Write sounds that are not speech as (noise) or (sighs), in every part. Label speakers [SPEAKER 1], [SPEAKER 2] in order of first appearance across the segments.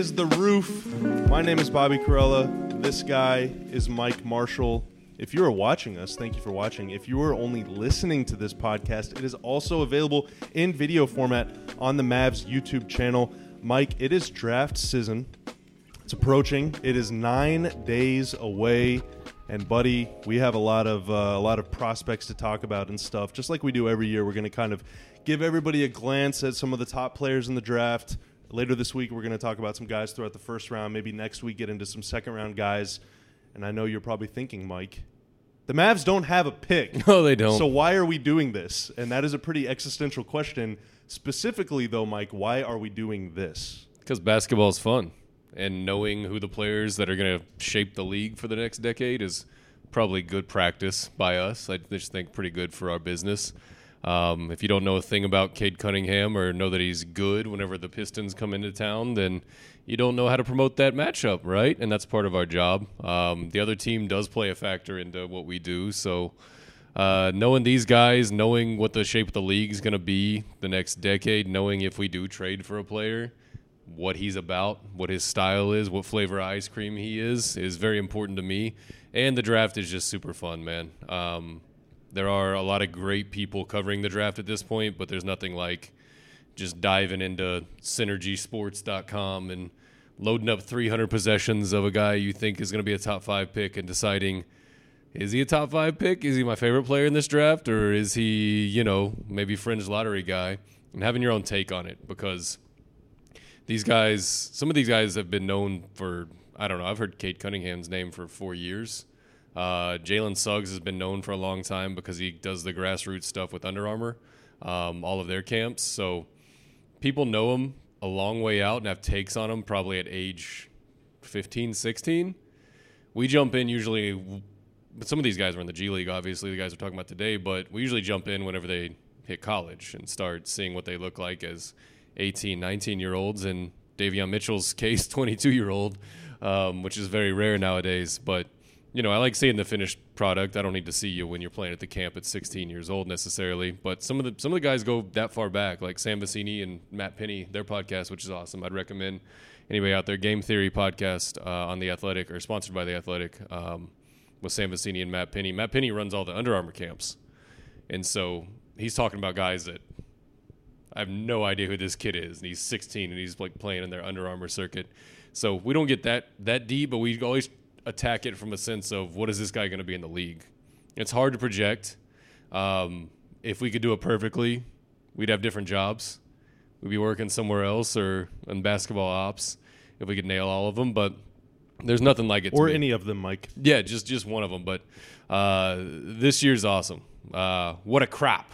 [SPEAKER 1] is The Roof. My name is Bobby Karalla. This guy is Mike Marshall. If you are watching us, thank you for watching. If you are only listening to this podcast, it is also available in video format on the Mavs YouTube channel. Mike, it is draft season. It's approaching. It is nine days away, and buddy, we have a lot of uh, a lot of prospects to talk about and stuff. Just like we do every year, we're going to kind of give everybody a glance at some of the top players in the draft. Later this week, we're going to talk about some guys throughout the first round. Maybe next week, get into some second round guys. And I know you're probably thinking, Mike, the Mavs don't have a pick. (laughs)
[SPEAKER 2] No, they don't.
[SPEAKER 1] So why are we doing this? And that is a pretty existential question. Specifically, though, Mike, why are we doing this?
[SPEAKER 2] Because basketball is fun, and knowing who the players that are going to shape the league for the next decade is probably good practice by us. I just think pretty good for our business. Um, if you don't know a thing about Cade Cunningham or know that he's good whenever the Pistons come into town, then you don't know how to promote that matchup, right? And that's part of our job. Um, the other team does play a factor into what we do. So, uh, knowing these guys, knowing what the shape of the league is going to be the next decade, knowing if we do trade for a player, what he's about, what his style is, what flavor ice cream he is, is very important to me. And the draft is just super fun, man. Um, there are a lot of great people covering the draft at this point, but there's nothing like just diving into synergysports.com and loading up 300 possessions of a guy you think is going to be a top five pick and deciding is he a top five pick? Is he my favorite player in this draft? Or is he, you know, maybe fringe lottery guy? And having your own take on it because these guys, some of these guys have been known for, I don't know, I've heard Cade Cunningham's name for four years. Uh, Jalen Suggs has been known for a long time because he does the grassroots stuff with Under Armour, um, all of their camps. So people know him a long way out and have takes on him probably at age 15, 16. We jump in usually, but some of these guys are in the G League, obviously, the guys we're talking about today, but we usually jump in whenever they hit college and start seeing what they look like as 18, 19 year olds. And Davion Mitchell's (laughs) case, 22 year old, um, which is very rare nowadays. But you know, I like seeing the finished product. I don't need to see you when you're playing at the camp at 16 years old necessarily. But some of the some of the guys go that far back, like Sam Vecenie and Matt Penny, their podcast, which is awesome. I'd recommend anybody out there. Game Theory podcast uh, on the Athletic or sponsored by the Athletic um, with Sam Vecenie and Matt Penny. Matt Penny runs all the Under Armour camps, and so he's talking about guys that I have no idea who this kid is, and he's 16 and he's like playing in their Under Armour circuit. So we don't get that that deep, but we always attack it from a sense of what is this guy going to be in the league. It's hard to project. Um, if we could do it perfectly, we'd have different jobs. We'd be working somewhere else or in basketball ops if we could nail all of them. But there's nothing like it.
[SPEAKER 1] Or
[SPEAKER 2] me.
[SPEAKER 1] any of them, Mike.
[SPEAKER 2] Yeah, just just one of them. But uh, this year's awesome. Uh, what a crop!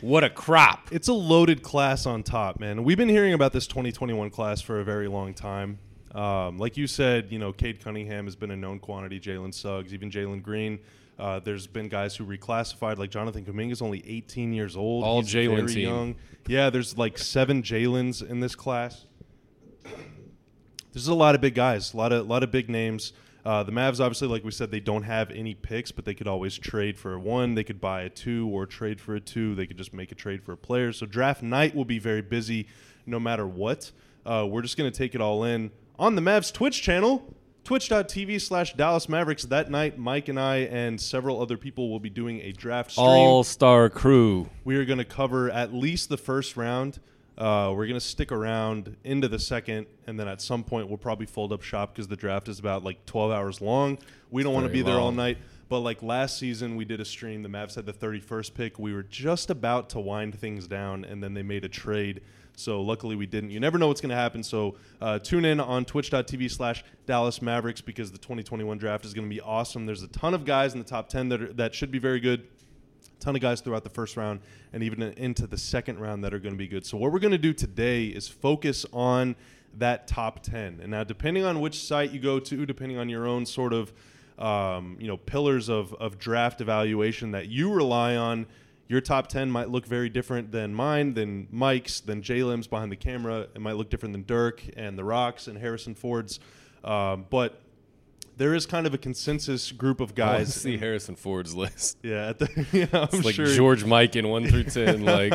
[SPEAKER 2] What a crop!
[SPEAKER 1] It's a loaded class on top, man. We've been hearing about this 2021 class for a very long time. Um, like you said, you know, Cade Cunningham has been a known quantity. Jalen Suggs, even Jalen Green. Uh, there's been guys who reclassified, like Jonathan Kuminga is only 18 years old.
[SPEAKER 2] All Jalen team.
[SPEAKER 1] young. Yeah, there's like seven Jalen's in this class. There's a lot of big guys, a lot of lot of big names. Uh, the Mavs, obviously, like we said, they don't have any picks, but they could always trade for a one. They could buy a two or trade for a two. They could just make a trade for a player. So draft night will be very busy, no matter what. Uh, we're just going to take it all in on the Mavs Twitch channel, twitch.tv slash Dallas Mavericks. That night, Mike and I and several other people will be doing a draft stream.
[SPEAKER 2] All star crew.
[SPEAKER 1] we are going to cover at least the first round. Uh, we're going to stick around into the second, and then at some point we'll probably fold up shop because the draft is about like 12 hours long. We don't want to be there all night. But like last season, we did a stream. The Mavs had the 31st pick. We were just about to wind things down, and then they made a trade. So luckily we didn't. You never know what's going to happen. So uh, tune in on twitch.tv slash Dallas Mavericks because the 2021 draft is going to be awesome. There's a ton of guys in the top 10 that, are, that should be very good A ton of guys throughout the first round and even into the second round that are going to be good. So what we're going to do today is focus on that top 10. And now depending on which site you go to, depending on your own sort of um, you know pillars of, of draft evaluation that you rely on, your top 10 might look very different than mine, than Mike's, than Jalem's behind the camera. It might look different than Dirk and The Rocks and Harrison Ford's. Um, but there is kind of a consensus group of
[SPEAKER 2] I
[SPEAKER 1] guys.
[SPEAKER 2] see Harrison Ford's list.
[SPEAKER 1] yeah, at the, (laughs) yeah, I'm
[SPEAKER 2] It's like
[SPEAKER 1] sure.
[SPEAKER 2] George Mike in one through ten, (laughs) like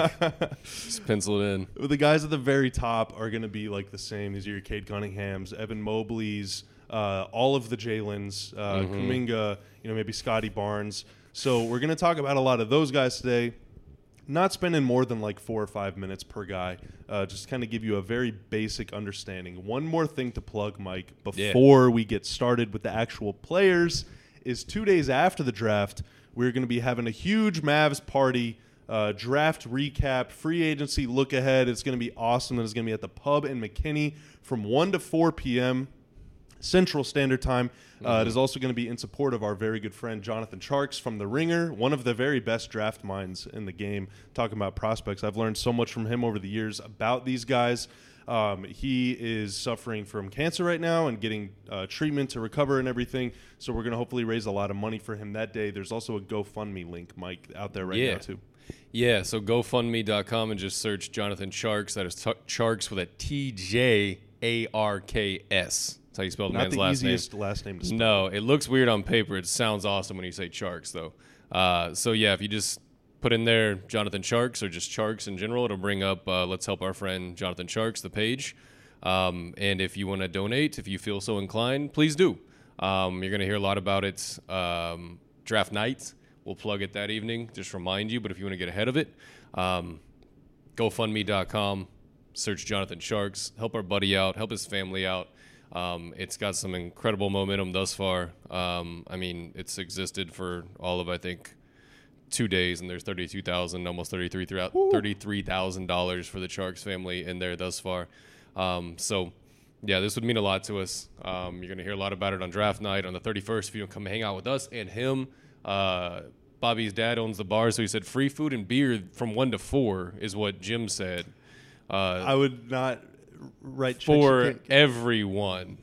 [SPEAKER 2] just penciled in.
[SPEAKER 1] the guys at the very top are going to be like the same. These are your Cade Cunninghams, Evan Mobley's, uh, all of the Jalen's, uh, Kuminga, you know, maybe Scottie Barnes. So we're going to talk about a lot of those guys today. Not spending more than like four or five minutes per guy. Uh, just kind of give you a very basic understanding. One more thing to plug, Mike, before we get started with the actual players is two days after the draft, we're going to be having a huge Mavs party, uh, draft recap, free agency look ahead. It's going to be awesome. And it's going to be at the pub in McKinney from 1 to 4 p.m. Central Standard Time. Uh, it is also going to be in support of our very good friend Jonathan Tjarks from The Ringer, one of the very best draft minds in the game, talking about prospects. I've learned so much from him over the years about these guys. Um, he is suffering from cancer right now and getting uh, treatment to recover and everything. So we're going to hopefully raise a lot of money for him that day. There's also a GoFundMe link, Mike, out there right
[SPEAKER 2] Yeah.
[SPEAKER 1] now too.
[SPEAKER 2] Yeah, so GoFundMe.com and just search Jonathan Tjarks. That is t- Tjarks with a T J A R K S. That's how you spell the
[SPEAKER 1] Not
[SPEAKER 2] man's
[SPEAKER 1] the
[SPEAKER 2] last name.
[SPEAKER 1] easiest last name to spell.
[SPEAKER 2] No, it looks weird on paper. It sounds awesome when you say Tjarks, though. Uh, so yeah, if you just put in there Jonathan Tjarks or just Tjarks in general, it'll bring up uh, Let's Help Our Friend Jonathan Tjarks, the page. Um, and if you want to donate, if you feel so inclined, please do. Um, you're going to hear a lot about it. Um, draft night, we'll plug it that evening. Just remind you, but if you want to get ahead of it, um, GoFundMe.com, search Jonathan Tjarks, help our buddy out, help his family out. Um, it's got some incredible momentum thus far. Um, I mean, it's existed for all of I think two days, and there's thirty-two thousand, almost thirty-three thirty-three thousand dollars for the Tjarks family in there thus far. Um, so, yeah, this would mean a lot to us. Um, you're gonna hear a lot about it on draft night on the 31st. If you don't come hang out with us and him, uh, Bobby's dad owns the bar, so he said free food and beer from one to four is what Jim said. Uh,
[SPEAKER 1] I would not checks.
[SPEAKER 2] for everyone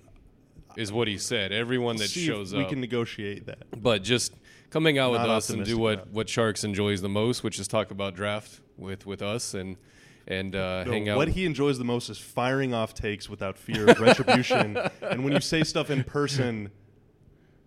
[SPEAKER 2] is what he said. Everyone that
[SPEAKER 1] see
[SPEAKER 2] shows
[SPEAKER 1] we
[SPEAKER 2] up.
[SPEAKER 1] We can negotiate that.
[SPEAKER 2] but just coming out with us and do what,
[SPEAKER 1] about
[SPEAKER 2] what Tjarks enjoys the most, which is talk about draft with, with us and and uh,
[SPEAKER 1] No,
[SPEAKER 2] hang out.
[SPEAKER 1] What he enjoys the most is firing off takes without fear of retribution. (laughs) and when you say stuff in person,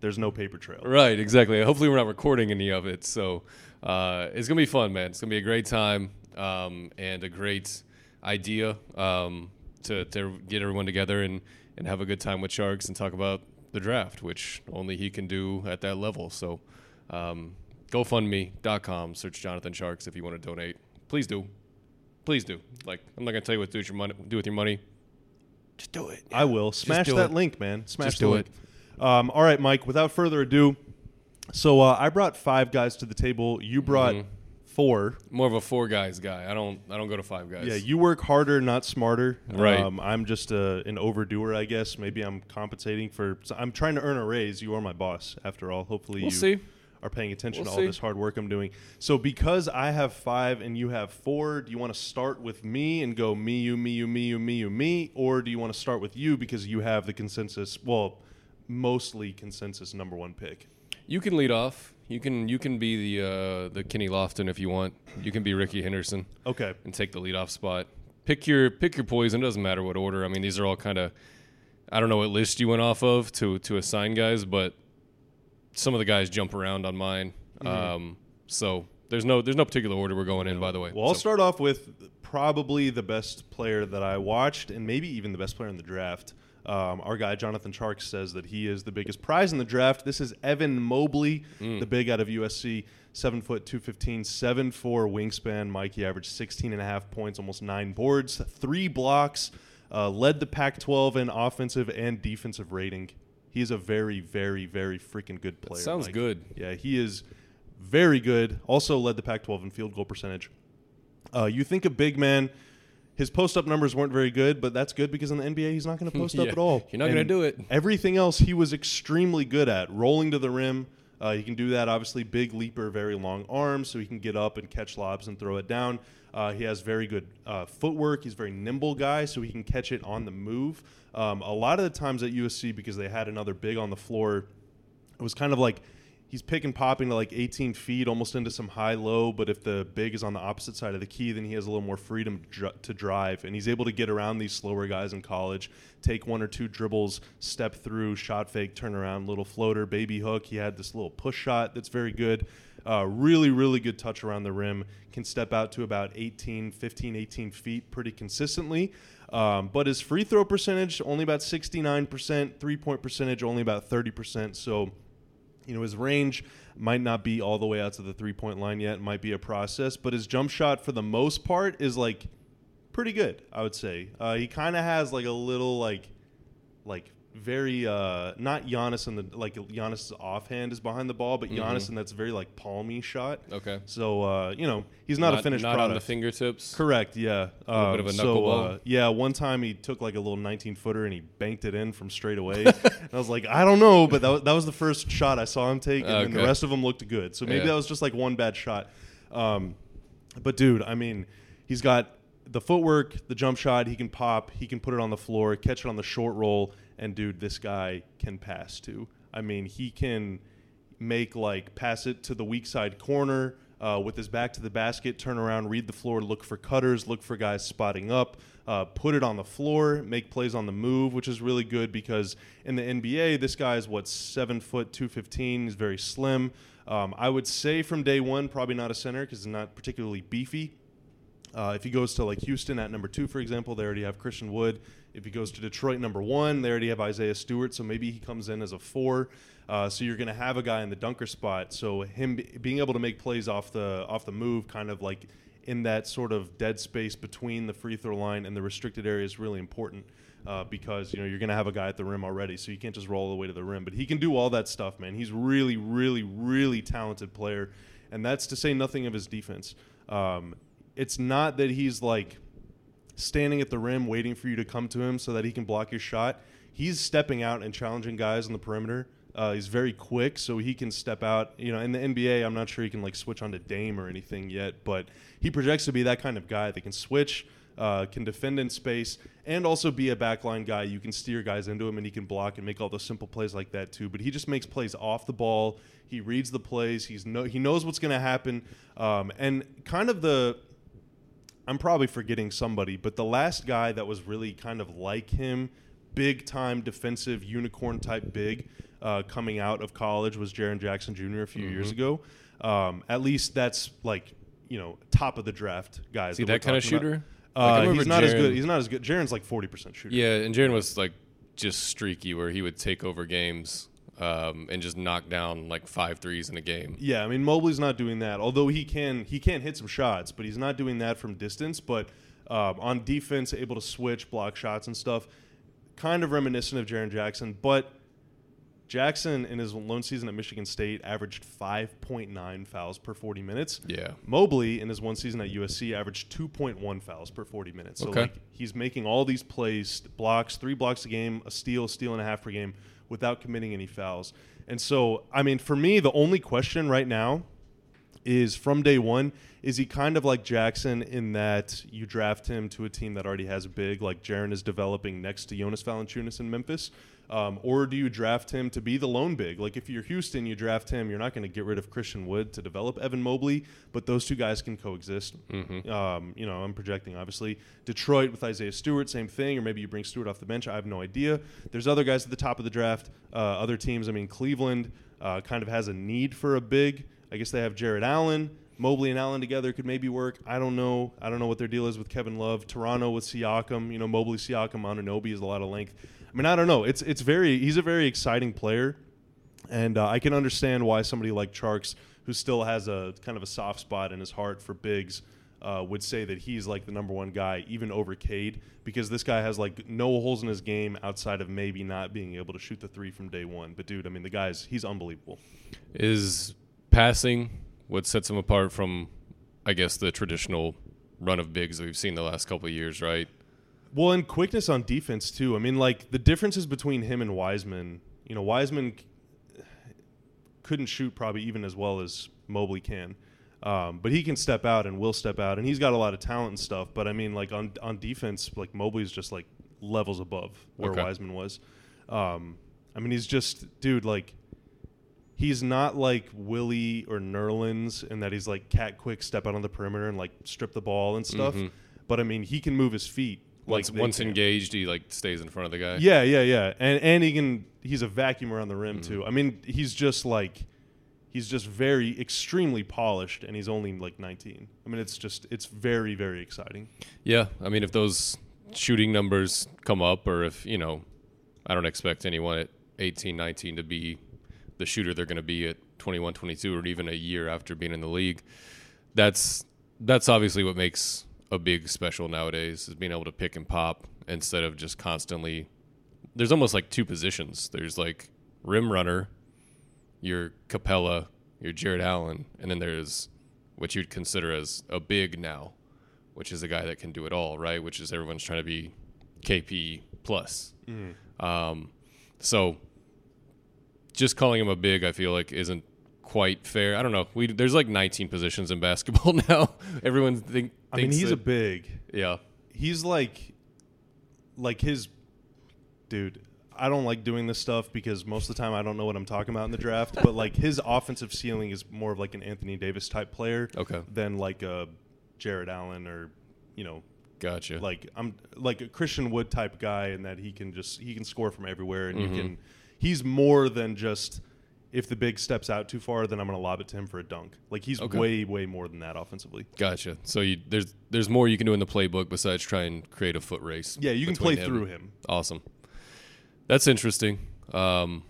[SPEAKER 1] there's no paper trail.
[SPEAKER 2] Right, exactly. Hopefully, we're not recording any of it. So uh, it's gonna be fun, man. It's gonna be a great time um, and a great idea um, to to get everyone together and and have a good time with Tjarks and talk about the draft, which only he can do at that level. So um, GoFundMe.com. Search Jonathan Tjarks if you want to donate. Please do. Please do. Like I'm not gonna tell you what to do with your money. Do with your money. Just do it.
[SPEAKER 1] I will. Smash
[SPEAKER 2] do
[SPEAKER 1] that
[SPEAKER 2] it.
[SPEAKER 1] link, man. Smash
[SPEAKER 2] Just
[SPEAKER 1] the
[SPEAKER 2] do
[SPEAKER 1] link. Um, all right, Mike, without further ado, so uh, I brought five guys to the table. You brought
[SPEAKER 2] Mhm.
[SPEAKER 1] Four.
[SPEAKER 2] More of a four guys guy. I don't. I don't go to five guys.
[SPEAKER 1] Yeah, you work harder, not smarter.
[SPEAKER 2] Right.
[SPEAKER 1] Um, I'm just a, an overdoer, I guess. Maybe I'm compensating for. I'm trying to earn a raise. You are my boss, after all. Hopefully,
[SPEAKER 2] We'll
[SPEAKER 1] you
[SPEAKER 2] see.
[SPEAKER 1] are paying attention
[SPEAKER 2] We'll
[SPEAKER 1] to all
[SPEAKER 2] see.
[SPEAKER 1] this hard work I'm doing. So, because I have five and you have four, do you want to start with me and go me, you, me, you, me, you, me, you, me, or do you want to start with you because you have the consensus? Well, mostly consensus number one pick.
[SPEAKER 2] You can lead off. You can you can be the uh, the Kenny Lofton if you want. You can be Rickey Henderson
[SPEAKER 1] Okay.
[SPEAKER 2] and take the leadoff spot. Pick your pick your poison. Doesn't matter what order. I mean, these are all kind of. I don't know what list you went off of to to assign guys, but some of the guys jump around on mine.
[SPEAKER 1] Mm-hmm.
[SPEAKER 2] Um, so there's no there's no particular order we're going in. By the way,
[SPEAKER 1] Well, I'll
[SPEAKER 2] So-
[SPEAKER 1] start off with probably the best player that I watched, and maybe even the best player in the draft. Um, our guy Jonathan Chark says that he is the biggest prize in the draft. This is Evan Mobley,
[SPEAKER 2] Mm.
[SPEAKER 1] the big out of USC, seven foot two fifteen, seven four wingspan. Mikey averaged 16 and a half points, almost nine boards, three blocks, uh, led the Pac-12 in offensive and defensive rating. He is a very, very, very freaking good player.
[SPEAKER 2] sounds
[SPEAKER 1] Mike.
[SPEAKER 2] good.
[SPEAKER 1] Yeah, he is very good. Also led the Pac-12 in field goal percentage. Uh, you think a big man, his post-up numbers weren't very good, but that's good because in the NBA he's not going (laughs) to post up
[SPEAKER 2] Yeah,
[SPEAKER 1] at all.
[SPEAKER 2] you're not gonna
[SPEAKER 1] And
[SPEAKER 2] do it.
[SPEAKER 1] Everything else he was extremely good at, rolling to the rim. Uh, he can do that. Obviously, big leaper, very long arms, so he can get up and catch lobs and throw it down. Uh, he has very good uh, footwork. He's a very nimble guy, so he can catch it on the move. Um, a lot of the times at USC, because they had another big on the floor, it was kind of like he's pick and popping to like 18 feet, almost into some high low. But if the big is on the opposite side of the key, then he has a little more freedom dr- to drive, and he's able to get around these slower guys in college, take one or two dribbles, step through, shot fake, turn around, little floater, baby hook. He had this little push shot that's very good. Uh, really, really good touch around the rim. Can step out to about 18, 15, 18 feet pretty consistently. Um, but his free throw percentage only about 69%, three point percentage only about 30%. So you know, his range might not be all the way out to the three point line yet. Might be a process, but his jump shot for the most part is like pretty good, I would say. Uh, he kind of has like a little like like very uh not Giannis in the like Giannis' offhand is behind the ball, but Giannis
[SPEAKER 2] Mhm.
[SPEAKER 1] in that's very like palmy shot.
[SPEAKER 2] Okay.
[SPEAKER 1] So uh, you know, he's not, a finished
[SPEAKER 2] not
[SPEAKER 1] product.
[SPEAKER 2] on the fingertips.
[SPEAKER 1] Correct. Yeah.
[SPEAKER 2] A bit of a
[SPEAKER 1] so,
[SPEAKER 2] knuckleball.
[SPEAKER 1] uh, yeah. One time he took like a little 19 footer and he banked it in from straight away. (laughs) and I was like, I don't know, but that was, that was the first shot I saw him take, and then the rest of them looked good. So maybe
[SPEAKER 2] Yeah.
[SPEAKER 1] that was just like one bad shot. Um, but dude, I mean, he's got the footwork, the jump shot. He can pop. He can put it on the floor, catch it on the short roll, and dude, this guy can pass too. I mean, he can make like pass it to the weak side corner uh, with his back to the basket, turn around, read the floor, look for cutters, look for guys spotting up, uh, put it on the floor, make plays on the move, which is really good because in the NBA, this guy is what seven foot two fifteen. He's very slim. Um, I would say from day one, probably not a center because he's not particularly beefy. Uh, if he goes to like Houston at number two, for example, they already have Christian Wood. If he goes to Detroit number one, they already have Isaiah Stewart. So maybe he comes in as a four. Uh, so you're going to have a guy in the dunker spot. So him be- being able to make plays off the off the move, kind of like in that sort of dead space between the free throw line and the restricted area, is really important. Uh, because you know you're going to have a guy at the rim already, so you can't just roll all the way to the rim. But he can do all that stuff, man. He's really, really, really talented player, and that's to say nothing of his defense. Um, it's not that he's like standing at the rim waiting for you to come to him so that he can block your shot. He's stepping out and challenging guys on the perimeter. Uh, he's very quick, so he can step out. You know, in the NBA, I'm not sure he can like switch onto Dame or anything yet, but he projects to be that kind of guy that can switch, uh, can defend in space, and also be a backline guy. You can steer guys into him, and he can block and make all those simple plays like that too. But he just makes plays off the ball. He reads the plays. He's no, he knows what's going to happen, um, and kind of the I'm probably forgetting somebody, but the last guy that was really kind of like him, big time defensive unicorn type big, uh, coming out of college was Jaren Jackson Jr. a few years ago. Um, at least that's like you know top of the draft guys.
[SPEAKER 2] Is he
[SPEAKER 1] we're
[SPEAKER 2] that kind of shooter?
[SPEAKER 1] Uh,
[SPEAKER 2] remember
[SPEAKER 1] he's not as good. He's not as good. Jaren's like forty percent shooter.
[SPEAKER 2] Yeah, and Jaren was like just streaky, where he would take over games um, and just knock down like five threes in a game.
[SPEAKER 1] Yeah, I mean Mobley's not doing that. Although he can he can hit some shots, but he's not doing that from distance. But um, on defense, able to switch, block shots and stuff. Kind of reminiscent of Jaren Jackson, but Jackson in his lone season at Michigan State averaged 5.9 fouls per 40 minutes.
[SPEAKER 2] Yeah.
[SPEAKER 1] Mobley in his one season at USC averaged 2.1 fouls per 40 minutes. So
[SPEAKER 2] Okay.
[SPEAKER 1] like he's making all these plays, blocks, three blocks a game, a steal, steal and a half per game without committing any fouls. And so, I mean, for me, the only question right now is from day one, is he kind of like Jackson in that you draft him to a team that already has a big, like Jaren is developing next to Jonas Valanciunas in Memphis? Um, or do you draft him to be the lone big? Like if you're Houston, you draft him. You're not going to get rid of Christian Wood to develop Evan Mobley, but those two guys can coexist. Um, you know, I'm projecting obviously Detroit with Isaiah Stewart, same thing, or maybe you bring Stewart off the bench. I have no idea. There's other guys at the top of the draft. Uh, other teams. I mean, Cleveland uh, kind of has a need for a big. I guess they have Jarrett Allen. Mobley and Allen together could maybe work. I don't know. I don't know what their deal is with Kevin Love. Toronto with Siakam. You know, Mobley, Siakam, Anunoby is a lot of length. I mean, I don't know. It's it's very. He's a very exciting player, and uh, I can understand why somebody like Tjarks, who still has a kind of a soft spot in his heart for bigs, uh, would say that he's like the number one guy, even over Cade, because this guy has like no holes in his game outside of maybe not being able to shoot the three from day one. But dude, I mean, the guy's he's unbelievable.
[SPEAKER 2] Is passing what sets him apart from, I guess, the traditional run of bigs that we've seen the last couple years, right?
[SPEAKER 1] Well, and quickness on defense too. I mean, like the differences between him and Wiseman. You know, Wiseman c- couldn't shoot probably even as well as Mobley can, um, but he can step out and will step out, and he's got a lot of talent and stuff. But I mean, like on on defense, like Mobley's just like levels above where
[SPEAKER 2] Okay.
[SPEAKER 1] Wiseman was. Um, I mean, he's just dude like he's not like Willie or Nerlens in that he's like cat quick step out on the perimeter and like strip the ball and stuff. But I mean, he can move his feet.
[SPEAKER 2] Once
[SPEAKER 1] like they
[SPEAKER 2] once engaged, he like stays in front of the guy.
[SPEAKER 1] Yeah, yeah, yeah. And and he can he's a vacuum around the rim
[SPEAKER 2] Mm-hmm.
[SPEAKER 1] too. I mean, he's just like he's just very extremely polished and he's only like 19. I mean, it's just it's very very exciting.
[SPEAKER 2] Yeah, I mean, if those shooting numbers come up, or if you know, I don't expect anyone at 18, 19 to be the shooter they're going to be at 21, 22, or even a year after being in the league. That's that's obviously what makes a big special nowadays is being able to pick and pop instead of just constantly. There's almost like two positions. There's like rim runner, your Capela, your Jarrett Allen, and then there's what you'd consider as a big now, which is a guy that can do it all, right? Which is everyone's trying to be KP plus. Um, so just calling him a big, I feel like isn't quite fair. I don't know. We there's like 19 positions in basketball (laughs) now. Everyone think.
[SPEAKER 1] I mean, he's a big.
[SPEAKER 2] yeah.
[SPEAKER 1] He's like like his dude. I don't like doing this stuff because most of the time I don't know what I'm talking about in the draft. but like his (laughs) offensive ceiling is more of like an Anthony Davis type player
[SPEAKER 2] Okay.
[SPEAKER 1] than like a Jarrett Allen or you know
[SPEAKER 2] Gotcha.
[SPEAKER 1] like I'm like a Christian Wood type guy in that he can just he can score from everywhere and you mm-hmm. can he's more than just if the big steps out too far then I'm gonna lob it to him for a dunk. Like he's
[SPEAKER 2] Okay.
[SPEAKER 1] way way more than that offensively.
[SPEAKER 2] Gotcha. So you, there's there's more you can do in the playbook besides try and create a foot race.
[SPEAKER 1] Yeah, you can play
[SPEAKER 2] between
[SPEAKER 1] through him.
[SPEAKER 2] Awesome. That's interesting. Um,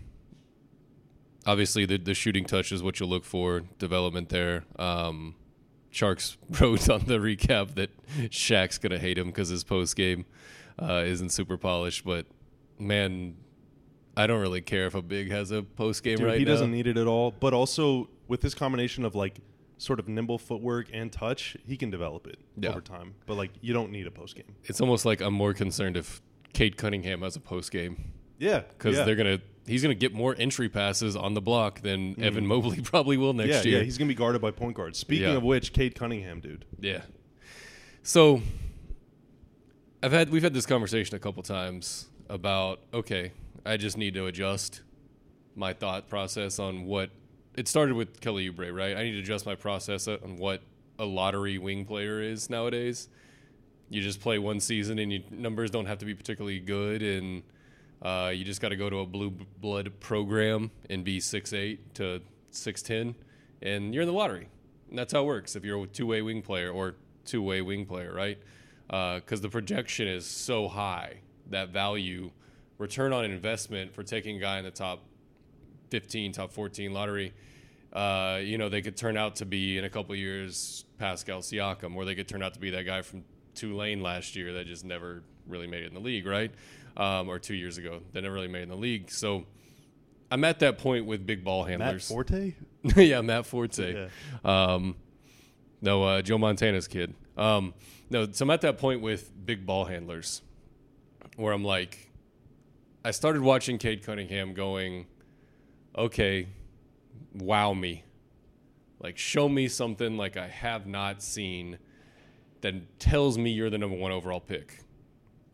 [SPEAKER 2] obviously, the the shooting touch is what you look for. Development there. Um, Tjarks (laughs) wrote on the recap that Shaq's gonna hate him because his post game uh, isn't super polished. But man, I don't really care if a big has a post game
[SPEAKER 1] Dude,
[SPEAKER 2] right
[SPEAKER 1] he
[SPEAKER 2] now.
[SPEAKER 1] doesn't need it at all. But also with this combination of like sort of nimble footwork and touch, he can develop it
[SPEAKER 2] Yeah.
[SPEAKER 1] over time. But like you don't need a post game.
[SPEAKER 2] it's almost like I'm more concerned if Cade Cunningham has a post game
[SPEAKER 1] Yeah,
[SPEAKER 2] because
[SPEAKER 1] yeah.
[SPEAKER 2] they're gonna he's gonna get more entry passes on the block than Evan Mobley (laughs) probably will next
[SPEAKER 1] Mm. yeah,
[SPEAKER 2] year.
[SPEAKER 1] yeah, he's gonna be guarded by point guards. Speaking
[SPEAKER 2] Yeah.
[SPEAKER 1] of which, Cade Cunningham, dude.
[SPEAKER 2] Yeah. So I've had we've had this conversation a couple times about okay, I just need to adjust my thought process on what it started with Kelly Oubre, right? I need to adjust my process on what a lottery wing player is nowadays. You just play one season and your numbers don't have to be particularly good and uh, you just got to go to a blue blood program and be six eight to 6'10 and you're in the lottery. And that's how it works if you're a two way wing player or two way wing player, right? Because the projection is so high, that value, return on investment for taking a guy in the top 15, top 14 lottery, uh, you know, they could turn out to be in a couple years Pascal Siakam, or they could turn out to be that guy from Tulane last year that just never really made it in the league, right? Um, or two years ago, that never really made it in the league. So I'm at that point with big ball handlers. Matt.
[SPEAKER 1] Forte. (laughs)
[SPEAKER 2] yeah, Matt Forte.
[SPEAKER 1] Yeah.
[SPEAKER 2] Um, no, uh, Joe Montana's kid. Um, no, so I'm at that point with big ball handlers where I'm like, I started watching Cade Cunningham going, okay, wow me. Like, show me something like I have not seen that tells me you're the number one overall pick.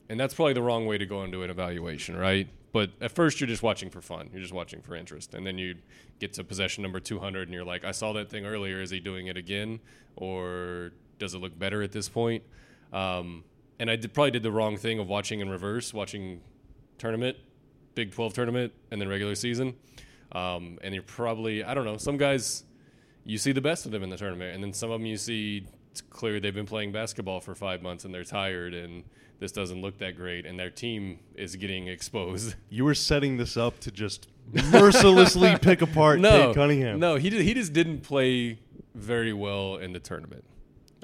[SPEAKER 2] And that's probably the wrong way to go into an evaluation, right? But at first, you're just watching for fun. You're just watching for interest. And then you get to possession number 200, and you're like, I saw that thing earlier. Is he doing it again? Or does it look better at this point? Um, and I did, probably did the wrong thing of watching in reverse, watching tournament, Big 12 tournament, and then regular season. Um, and you're probably, I don't know, some guys, you see the best of them in the tournament. And then some of them you see it's clear they've been playing basketball for five months and they're tired and this doesn't look that great. And their team is getting (laughs) exposed.
[SPEAKER 1] You were setting this up to just mercilessly (laughs) pick apart
[SPEAKER 2] no,
[SPEAKER 1] Cade Cunningham.
[SPEAKER 2] No, he, did, he just didn't play very well in the tournament.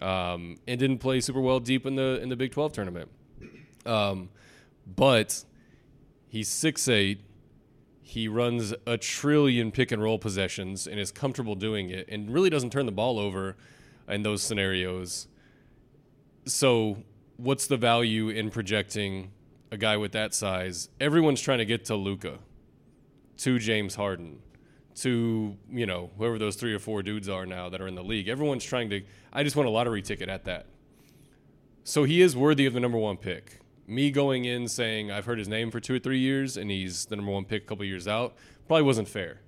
[SPEAKER 2] Um, and didn't play super well deep in the in the Big 12 tournament. Um, but he's six eight. He runs a trillion pick and roll possessions and is comfortable doing it and really doesn't turn the ball over in those scenarios. So, what's the value in projecting a guy with that size? Everyone's trying to get to Luka, to James Harden, to, you know, whoever those three or four dudes are now that are in the league. Everyone's trying to, I just want a lottery ticket at that. So, he is worthy of the number one pick me going in saying I've heard his name for two or three years and he's the number one pick a couple years out probably wasn't fair.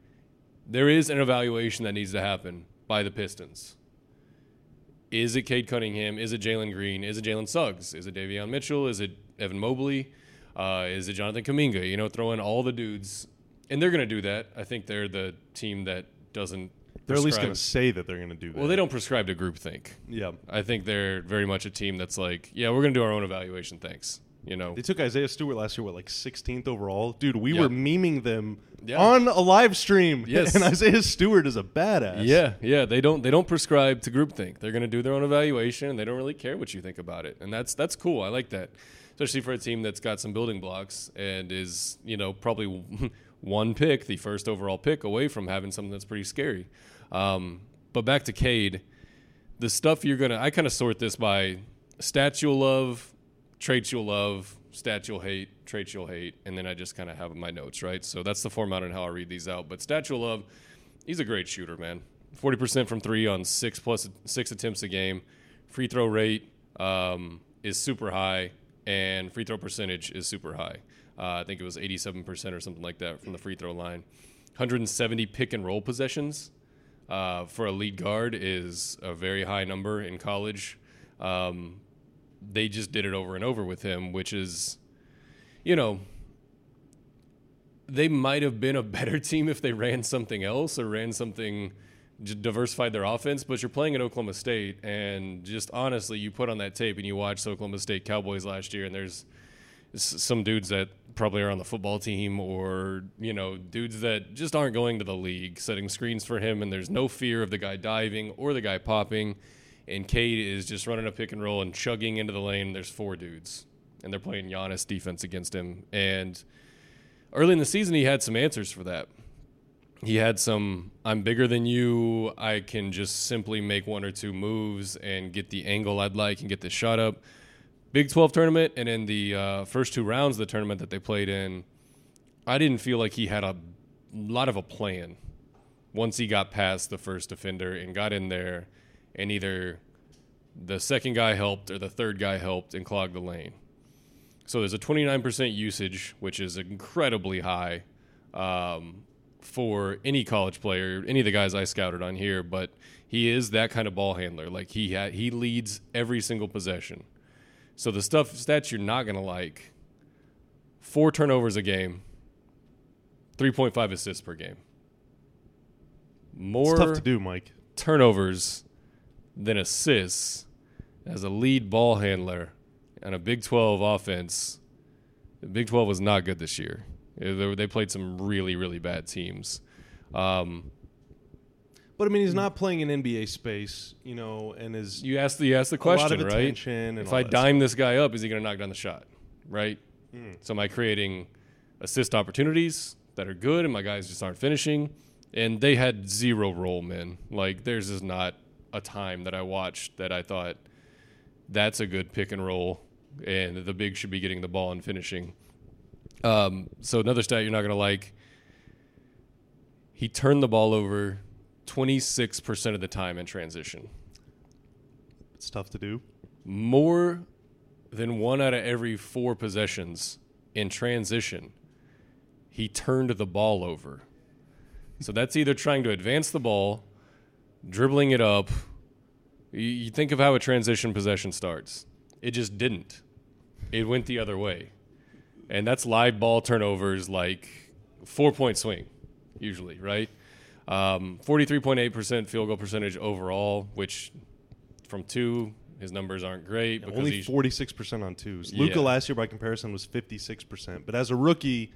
[SPEAKER 2] there is an evaluation that needs to happen by the Pistons. Is it Cade Cunningham? Is it Jalen Green? Is it Jalen Suggs? Is it Davion Mitchell? Is it Evan Mobley? Uh, is it Jonathan Kuminga? You know, throw in all the dudes, and they're going to do that. I think they're the team that doesn't.
[SPEAKER 1] They're at least going to say that they're going to do that.
[SPEAKER 2] Well, they don't prescribe to groupthink.
[SPEAKER 1] Yeah.
[SPEAKER 2] I think they're very much a team that's like, yeah, we're going to do our own evaluation. Thanks. You know,
[SPEAKER 1] They took Isaiah Stewart last year, what, like 16th overall? Dude, we
[SPEAKER 2] Yep.
[SPEAKER 1] were memeing them
[SPEAKER 2] Yeah.
[SPEAKER 1] on a live stream. (laughs)
[SPEAKER 2] Yes.
[SPEAKER 1] And Isaiah Stewart is a badass.
[SPEAKER 2] Yeah, yeah. They don't they don't prescribe to groupthink. They're going to do their own evaluation, and they don't really care what you think about it, and that's that's cool. I like that, especially for a team that's got some building blocks and is you know probably (laughs) one pick, the first overall pick, away from having something that's pretty scary. Um, but back to Cade, the stuff you're gonna I kind of sort this by stats you'll love, traits you'll love, stats you'll hate, traits you'll hate, and then I just kind of have my notes, right? So that's the format and how I read these out. But stats you'll love, he's a great shooter, man. Forty percent from three on six plus six attempts a game. Free throw rate um, is super high, and free throw percentage is super high. Uh, I think it was 87% or something like that from the free throw line. 170 pick and roll possessions uh, for a lead guard is a very high number in college. Um, they just did it over and over with him, which is, you know, they might have been a better (laughs) team if they ran something else or ran something diversified their offense. But you're playing at Oklahoma State, and just honestly, you put on that tape and you watch Oklahoma State Cowboys last year, and there's some dudes that probably are on the football team or you know dudes that just aren't going to the league setting screens for him and there's no fear of the guy diving or the guy popping and Cade is just running a pick and roll and chugging into the lane. There's four dudes and they're playing Giannis defense against him. And early in the season he had some answers for that. He had some I'm bigger than you. I can just simply make one or two moves and get the angle I'd like and get the shot up. Big 12 tournament and in the uh, first two rounds of the tournament that they played in, I didn't feel like he had a lot of a plan. Once he got past the first defender and got in there, and either the second guy helped or the third guy helped and clogged the lane. So there's a 29% usage, which is incredibly high um, for any college player, any of the guys I scouted on here. But he is that kind of ball handler. Like he ha- he leads every single possession. So the stuff stats you're not gonna like: four turnovers a game, 3.5 assists per game. More
[SPEAKER 1] It's tough to do, Mike.
[SPEAKER 2] turnovers than assists as a lead ball handler on a Big 12 offense. The Big 12 was not good this year. They played some really, really bad teams. Um,
[SPEAKER 1] But I mean, he's not playing in NBA space, you know, and is
[SPEAKER 2] you asked the you asked the question, right?
[SPEAKER 1] And
[SPEAKER 2] If I dime this guy up, is he going to knock down the shot? Right?
[SPEAKER 1] Hmm.
[SPEAKER 2] So am I creating assist opportunities that are good and my guys just aren't finishing? And they had zero role men. Like theirs is not a time that I watched that I thought that's a good pick and roll and the big should be getting the ball and finishing. Um, so another stat you're not going to like. He turned the ball over 26% of the time in transition
[SPEAKER 1] It's tough to do.
[SPEAKER 2] more than one out of every four possessions in transition, he turned the ball over. So that's either trying to advance the ball, dribbling it up. You- think of how a transition possession starts. It just didn't. It went the other way. And that's live ball turnovers like four point swing, usually, right? Um, 43.8% field goal percentage overall, which from two, his numbers aren't great because
[SPEAKER 1] Only
[SPEAKER 2] he's
[SPEAKER 1] forty six percent on twos. Luka
[SPEAKER 2] Yeah.
[SPEAKER 1] last year, by comparison, was fifty six percent. But as a rookie,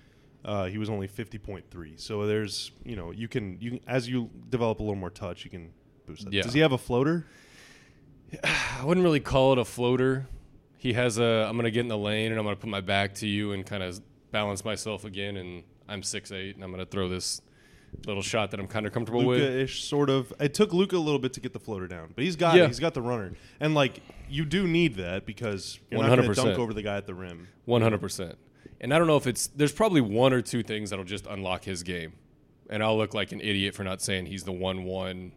[SPEAKER 1] uh, he was only fifty point three. So there's, you know, you can you can, as you develop a little more touch, you can boost that.
[SPEAKER 2] Yeah.
[SPEAKER 1] Does he have a floater? (sighs)
[SPEAKER 2] I wouldn't really call it a floater. He has a. I'm gonna get in the lane and I'm gonna put my back to you and kind of balance myself again. And I'm six eight and I'm gonna throw this little shot that I'm kind of comfortable with.
[SPEAKER 1] Luka-ish sort of. It took Luka a little bit to get the floater down, but he's got
[SPEAKER 2] Yeah.
[SPEAKER 1] it. He's got the runner, and like you do need that because you're not going to dunk over the guy at the rim.
[SPEAKER 2] One hundred percent. And I don't know if it's. There's probably one or two things that'll just unlock his game, and I'll look like an idiot for not saying he's the one one,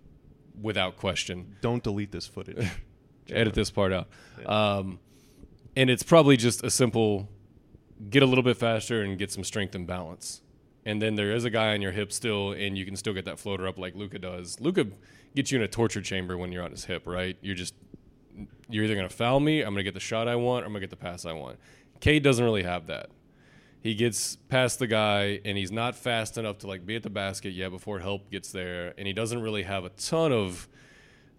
[SPEAKER 2] without question.
[SPEAKER 1] Don't delete this footage. (laughs)
[SPEAKER 2] edit this part out. Um, and it's probably just a simple get a little bit faster and get some strength and balance. and then there is a guy on your hip still, and you can still get that floater up like Luka does. Luka gets you in a torture chamber when you're on his hip, right? You're just you're either gonna foul me, I'm gonna get the shot I want, or I'm gonna get the pass I want. Cade doesn't really have that. He gets past the guy, and he's not fast enough to like be at the basket yet before help gets there, and he doesn't really have a ton of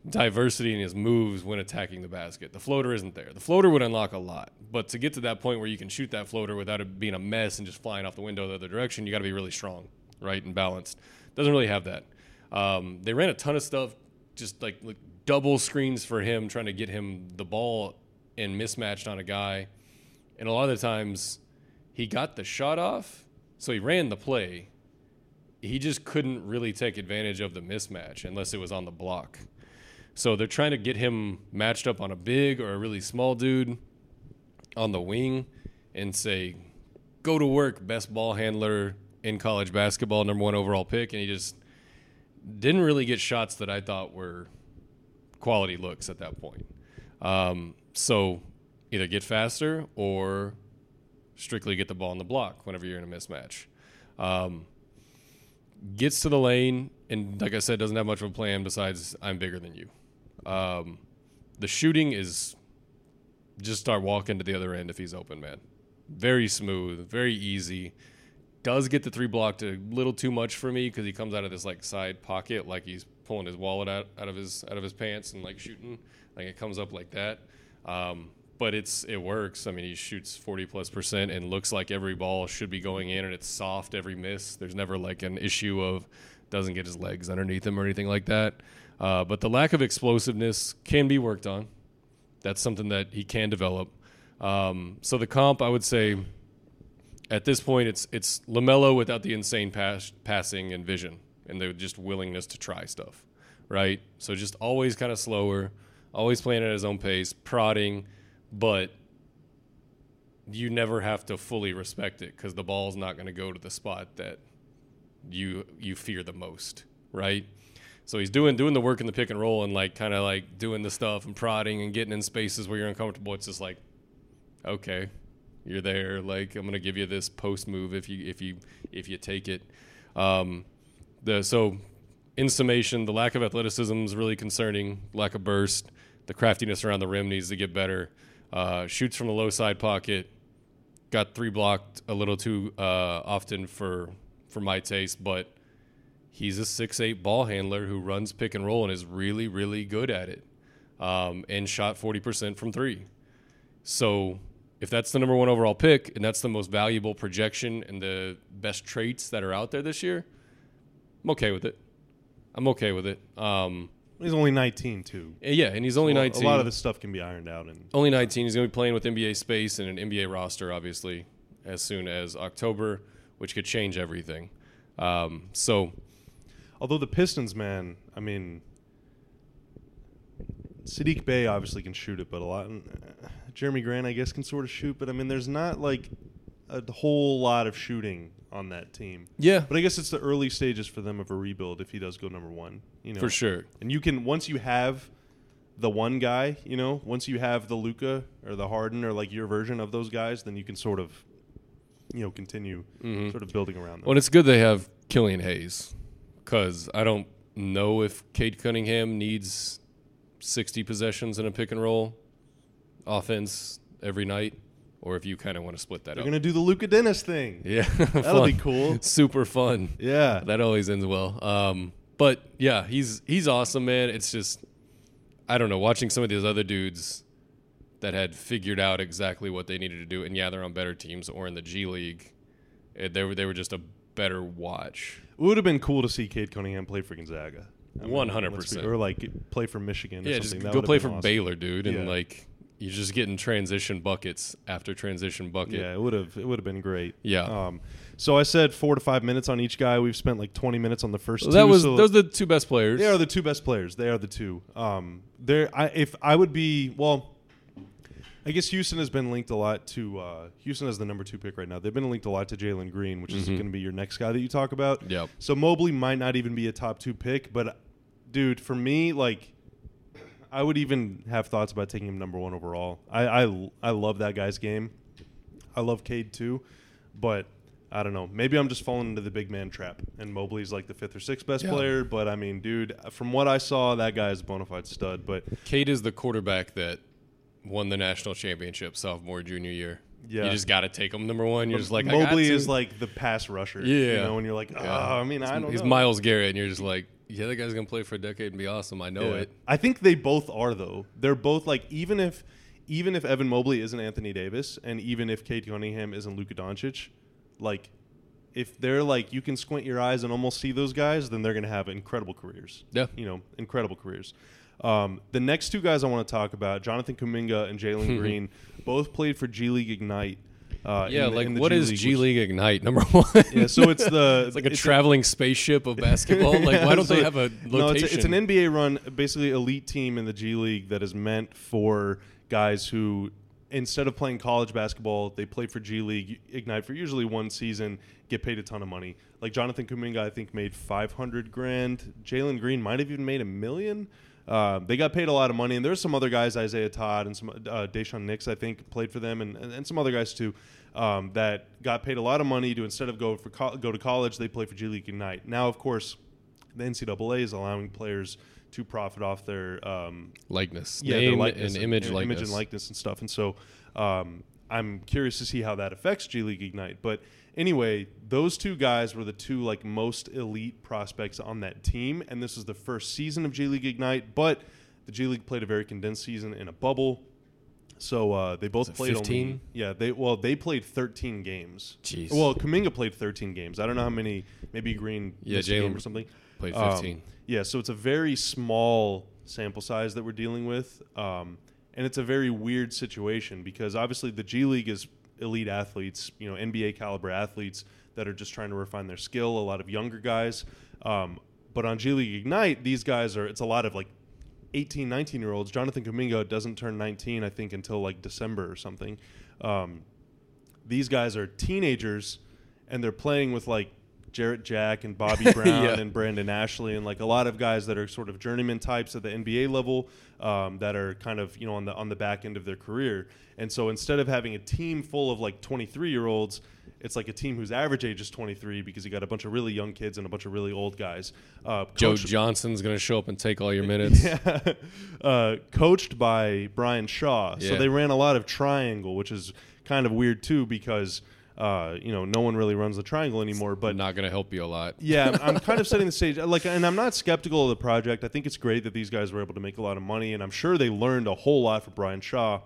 [SPEAKER 2] diversity in his moves when attacking the basket. The floater isn't there. The floater would unlock a lot, but to get to that point where you can shoot that floater without it being a mess and just flying off the window the other direction, you got to be really strong, right, and balanced. Doesn't really have that. Um, they ran a ton of stuff, just like, like double screens for him, trying to get him the ball and mismatched on a guy, and a lot of the times he got the shot off, so he ran the play. He just couldn't really take advantage of the mismatch unless it was on the block. So they're trying to get him matched up on a big or a really small dude on the wing and say, go to work, best ball handler in college basketball, number one overall pick. And he just didn't really get shots that I thought were quality looks at that point. Um, so either get faster or strictly get the ball in the block whenever you're in a mismatch. Um, gets to the lane and, like I said, doesn't have much of a plan besides I'm bigger than you. Um, the shooting is just start walking to the other end if he's open, man. Very smooth, very easy. Does get the three blocked a little too much for me because he comes out of this like side pocket, like he's pulling his wallet out, out of his out of his pants and like shooting, like it comes up like that. Um, but it's it works. I mean, he shoots forty plus percent and looks like every ball should be going in, and it's soft every miss. There's never like an issue of doesn't get his legs underneath him or anything like that. Uh, but the lack of explosiveness can be worked on. That's something that he can develop. Um, so the comp, I would say, at this point, it's it's Lamelo without the insane pass, passing and vision, and the just willingness to try stuff, right? So just always kind of slower, always playing at his own pace, prodding, but you never have to fully respect it because the ball's not going to go to the spot that you you fear the most, right? So he's doing doing the work in the pick and roll and like kind of like doing the stuff and prodding and getting in spaces where you're uncomfortable. It's just like, okay, you're there. Like I'm gonna give you this post move if you if you if you take it. Um, the so in summation, the lack of athleticism is really concerning. Lack of burst, the craftiness around the rim needs to get better. Uh, shoots from the low side pocket, got three blocked a little too uh, often for for my taste, but he's a six eight ball handler who runs pick and roll and is really really good at it, um, and shot forty percent from three. So if that's the number one overall pick and that's the most valuable projection and the best traits that are out there this year, I'm okay with it. I'm okay with it. Um,
[SPEAKER 1] He's only 19 too.
[SPEAKER 2] yeah, and he's only
[SPEAKER 1] So a-
[SPEAKER 2] 19.
[SPEAKER 1] A lot of this stuff can be ironed out, and
[SPEAKER 2] Only 19. He's going to be playing with NBA space and an NBA roster, obviously, as soon as October, which could change everything. Um, so,
[SPEAKER 1] although the Pistons, man, I mean, Saddiq Bey obviously can shoot it, but a lot. uh, Jerami Grant, I guess, can sort of shoot, but I mean, there's not like a whole lot of shooting on that team.
[SPEAKER 2] yeah,
[SPEAKER 1] But I guess it's the early stages for them of a rebuild if he does go number one. You know,
[SPEAKER 2] for sure.
[SPEAKER 1] And you can once you have the one guy, you know, once you have the Luka or the Harden or like your version of those guys, then you can sort of, you know, continue
[SPEAKER 2] Mhm.
[SPEAKER 1] sort of building around them.
[SPEAKER 2] Well, it's good they have Killian Hayes because I don't know if Cade Cunningham needs 60 possessions in a pick and roll offense every night or if you kind of want to split that up.
[SPEAKER 1] They're
[SPEAKER 2] up.
[SPEAKER 1] gonna do the Luka Dennis thing. (laughs)
[SPEAKER 2] yeah,
[SPEAKER 1] That'll be cool. (laughs)
[SPEAKER 2] Super fun.
[SPEAKER 1] Yeah.
[SPEAKER 2] that always ends well. Um, but yeah, he's he's awesome, man. It's just I don't know, watching some of these other dudes that had figured out exactly what they needed to do, and yeah, they're on better teams or in the G League. eh, They were they were just a better watch.
[SPEAKER 1] It would have been cool to see Cade Cunningham play for Gonzaga.
[SPEAKER 2] 100%.
[SPEAKER 1] Or like play for Michigan. Or
[SPEAKER 2] Yeah, just.
[SPEAKER 1] That
[SPEAKER 2] go play for
[SPEAKER 1] awesome.
[SPEAKER 2] Baylor, dude, and
[SPEAKER 1] Yeah.
[SPEAKER 2] like you're just getting transition buckets after transition bucket.
[SPEAKER 1] Yeah, it would have. It would have been great.
[SPEAKER 2] Yeah.
[SPEAKER 1] Um, so I said four to five minutes on each guy. We've spent like 20 minutes on the first
[SPEAKER 2] So
[SPEAKER 1] two.
[SPEAKER 2] that was
[SPEAKER 1] so
[SPEAKER 2] those are the two best players.
[SPEAKER 1] They are the two best players. They are the two. Um, they're I, if I would be well, I guess Houston has been linked a lot to uh, Houston as the number two pick right now. They've been linked a lot to Jalen Green, which is
[SPEAKER 2] Mhm.
[SPEAKER 1] going to be your next guy that you talk about.
[SPEAKER 2] Yep.
[SPEAKER 1] So Mobley might not even be a top two pick, but dude, for me, like. I would even have thoughts about taking him number one overall. I, I, I love that guy's game. I love Cade too, but I don't know. Maybe I'm just falling into the big man trap, and Mobley's like the fifth or sixth best
[SPEAKER 2] Yeah.
[SPEAKER 1] player. But I mean, dude, from what I saw, that guy's a bona fide stud. But
[SPEAKER 2] Cade is the quarterback that won the national championship sophomore junior year.
[SPEAKER 1] Yeah.
[SPEAKER 2] you just got to take him number one. You're just like I got
[SPEAKER 1] Mobley is like the pass rusher.
[SPEAKER 2] Yeah.
[SPEAKER 1] you know, and you're like, oh,
[SPEAKER 2] Yeah.
[SPEAKER 1] I mean, I don't know.
[SPEAKER 2] He's
[SPEAKER 1] know.
[SPEAKER 2] Myles Garrett, and you're just like, yeah, that guy's gonna play for a decade and be awesome. I know
[SPEAKER 1] Yeah.
[SPEAKER 2] it.
[SPEAKER 1] I think they both are though. They're both like even if even if Evan Mobley isn't Anthony Davis, and even if Cade Cunningham isn't Luka Doncic, like if they're like you can squint your eyes and almost see those guys, then they're gonna have incredible careers.
[SPEAKER 2] Yeah.
[SPEAKER 1] you know, incredible careers. Um, the next two guys I want to talk about, Jonathan Kuminga and Jalen (laughs) Green, both played for G League Ignite. Uh,
[SPEAKER 2] Yeah,
[SPEAKER 1] in
[SPEAKER 2] like
[SPEAKER 1] in the
[SPEAKER 2] what is
[SPEAKER 1] League,
[SPEAKER 2] G League Ignite (laughs) number one?
[SPEAKER 1] Yeah, so it's the (laughs)
[SPEAKER 2] it's like a
[SPEAKER 1] it's
[SPEAKER 2] traveling spaceship of basketball. Like why don't
[SPEAKER 1] so-
[SPEAKER 2] they have a location?
[SPEAKER 1] No, it's, a, it's an NBA run, basically elite team in the G League that is meant for guys who, instead of playing college basketball, they play for G League Ignite for usually one season, get paid a ton of money. Like Jonathan Kuminga, I think made five hundred grand. Jalen Green might have even made a million. Uh, they got paid a lot of money, and there's some other guys, Isaiah Todd and some uh, Daishen Nix, I think, played for them, and, and, and some other guys too, um, that got paid a lot of money to instead of go for co- go to college, they play for G League Ignite. Now, of course, the NCAA is allowing players to profit off their um,
[SPEAKER 2] likeness,
[SPEAKER 1] yeah, their
[SPEAKER 2] name
[SPEAKER 1] likeness
[SPEAKER 2] and image
[SPEAKER 1] and,
[SPEAKER 2] likeness.
[SPEAKER 1] image and likeness and stuff. And so um, I'm curious to see how that affects G League Ignite. But anyway, those two guys were the two like most elite prospects on that team, and this is the first season of G League Ignite. But the G League played a very condensed season in a bubble. So uh, they both played
[SPEAKER 2] 15?
[SPEAKER 1] only yeah they well they played 13 games.
[SPEAKER 2] Jeez.
[SPEAKER 1] Well, Kuminga played 13 games. I don't know how many. Maybe Green
[SPEAKER 2] Yeah, Jalen
[SPEAKER 1] or something.
[SPEAKER 2] Played
[SPEAKER 1] Um,
[SPEAKER 2] 15.
[SPEAKER 1] yeah, so it's a very small sample size that we're dealing with, um, and it's a very weird situation because obviously the G League is elite athletes, you know, NBA caliber athletes that are just trying to refine their skill. A lot of younger guys, um, but on G League Ignite, these guys are. It's a lot of like 18, 19 year olds. Jonathan Kuminga doesn't turn 19, I think, until like December or something. Um, these guys are teenagers and they're playing with like Jarrett Jack and Bobby (laughs) Brown
[SPEAKER 2] Yeah.
[SPEAKER 1] and Brandon Ashley and like a lot of guys that are sort of journeyman types at the NBA level um, that are kind of you know on the on the back end of their career. And so instead of having a team full of like 23 year olds, it's like a team whose average age is 23 because you got a bunch of really young kids and a bunch of really old guys. Uh,
[SPEAKER 2] Joe
[SPEAKER 1] coached-
[SPEAKER 2] Johnson's gonna show up and take all your (laughs) minutes.
[SPEAKER 1] yeah. (laughs) uh, coached by Brian Shaw. So they ran a lot of triangle, which is kind of weird too because uh, you know no one really runs the triangle anymore. But
[SPEAKER 2] not gonna help you a lot.
[SPEAKER 1] yeah, I'm- I'm kind of (laughs) setting the stage. Like, and I'm not skeptical of the project. I think it's great that these guys were able to make a lot of money, and I'm sure they learned a whole lot from Brian Shaw,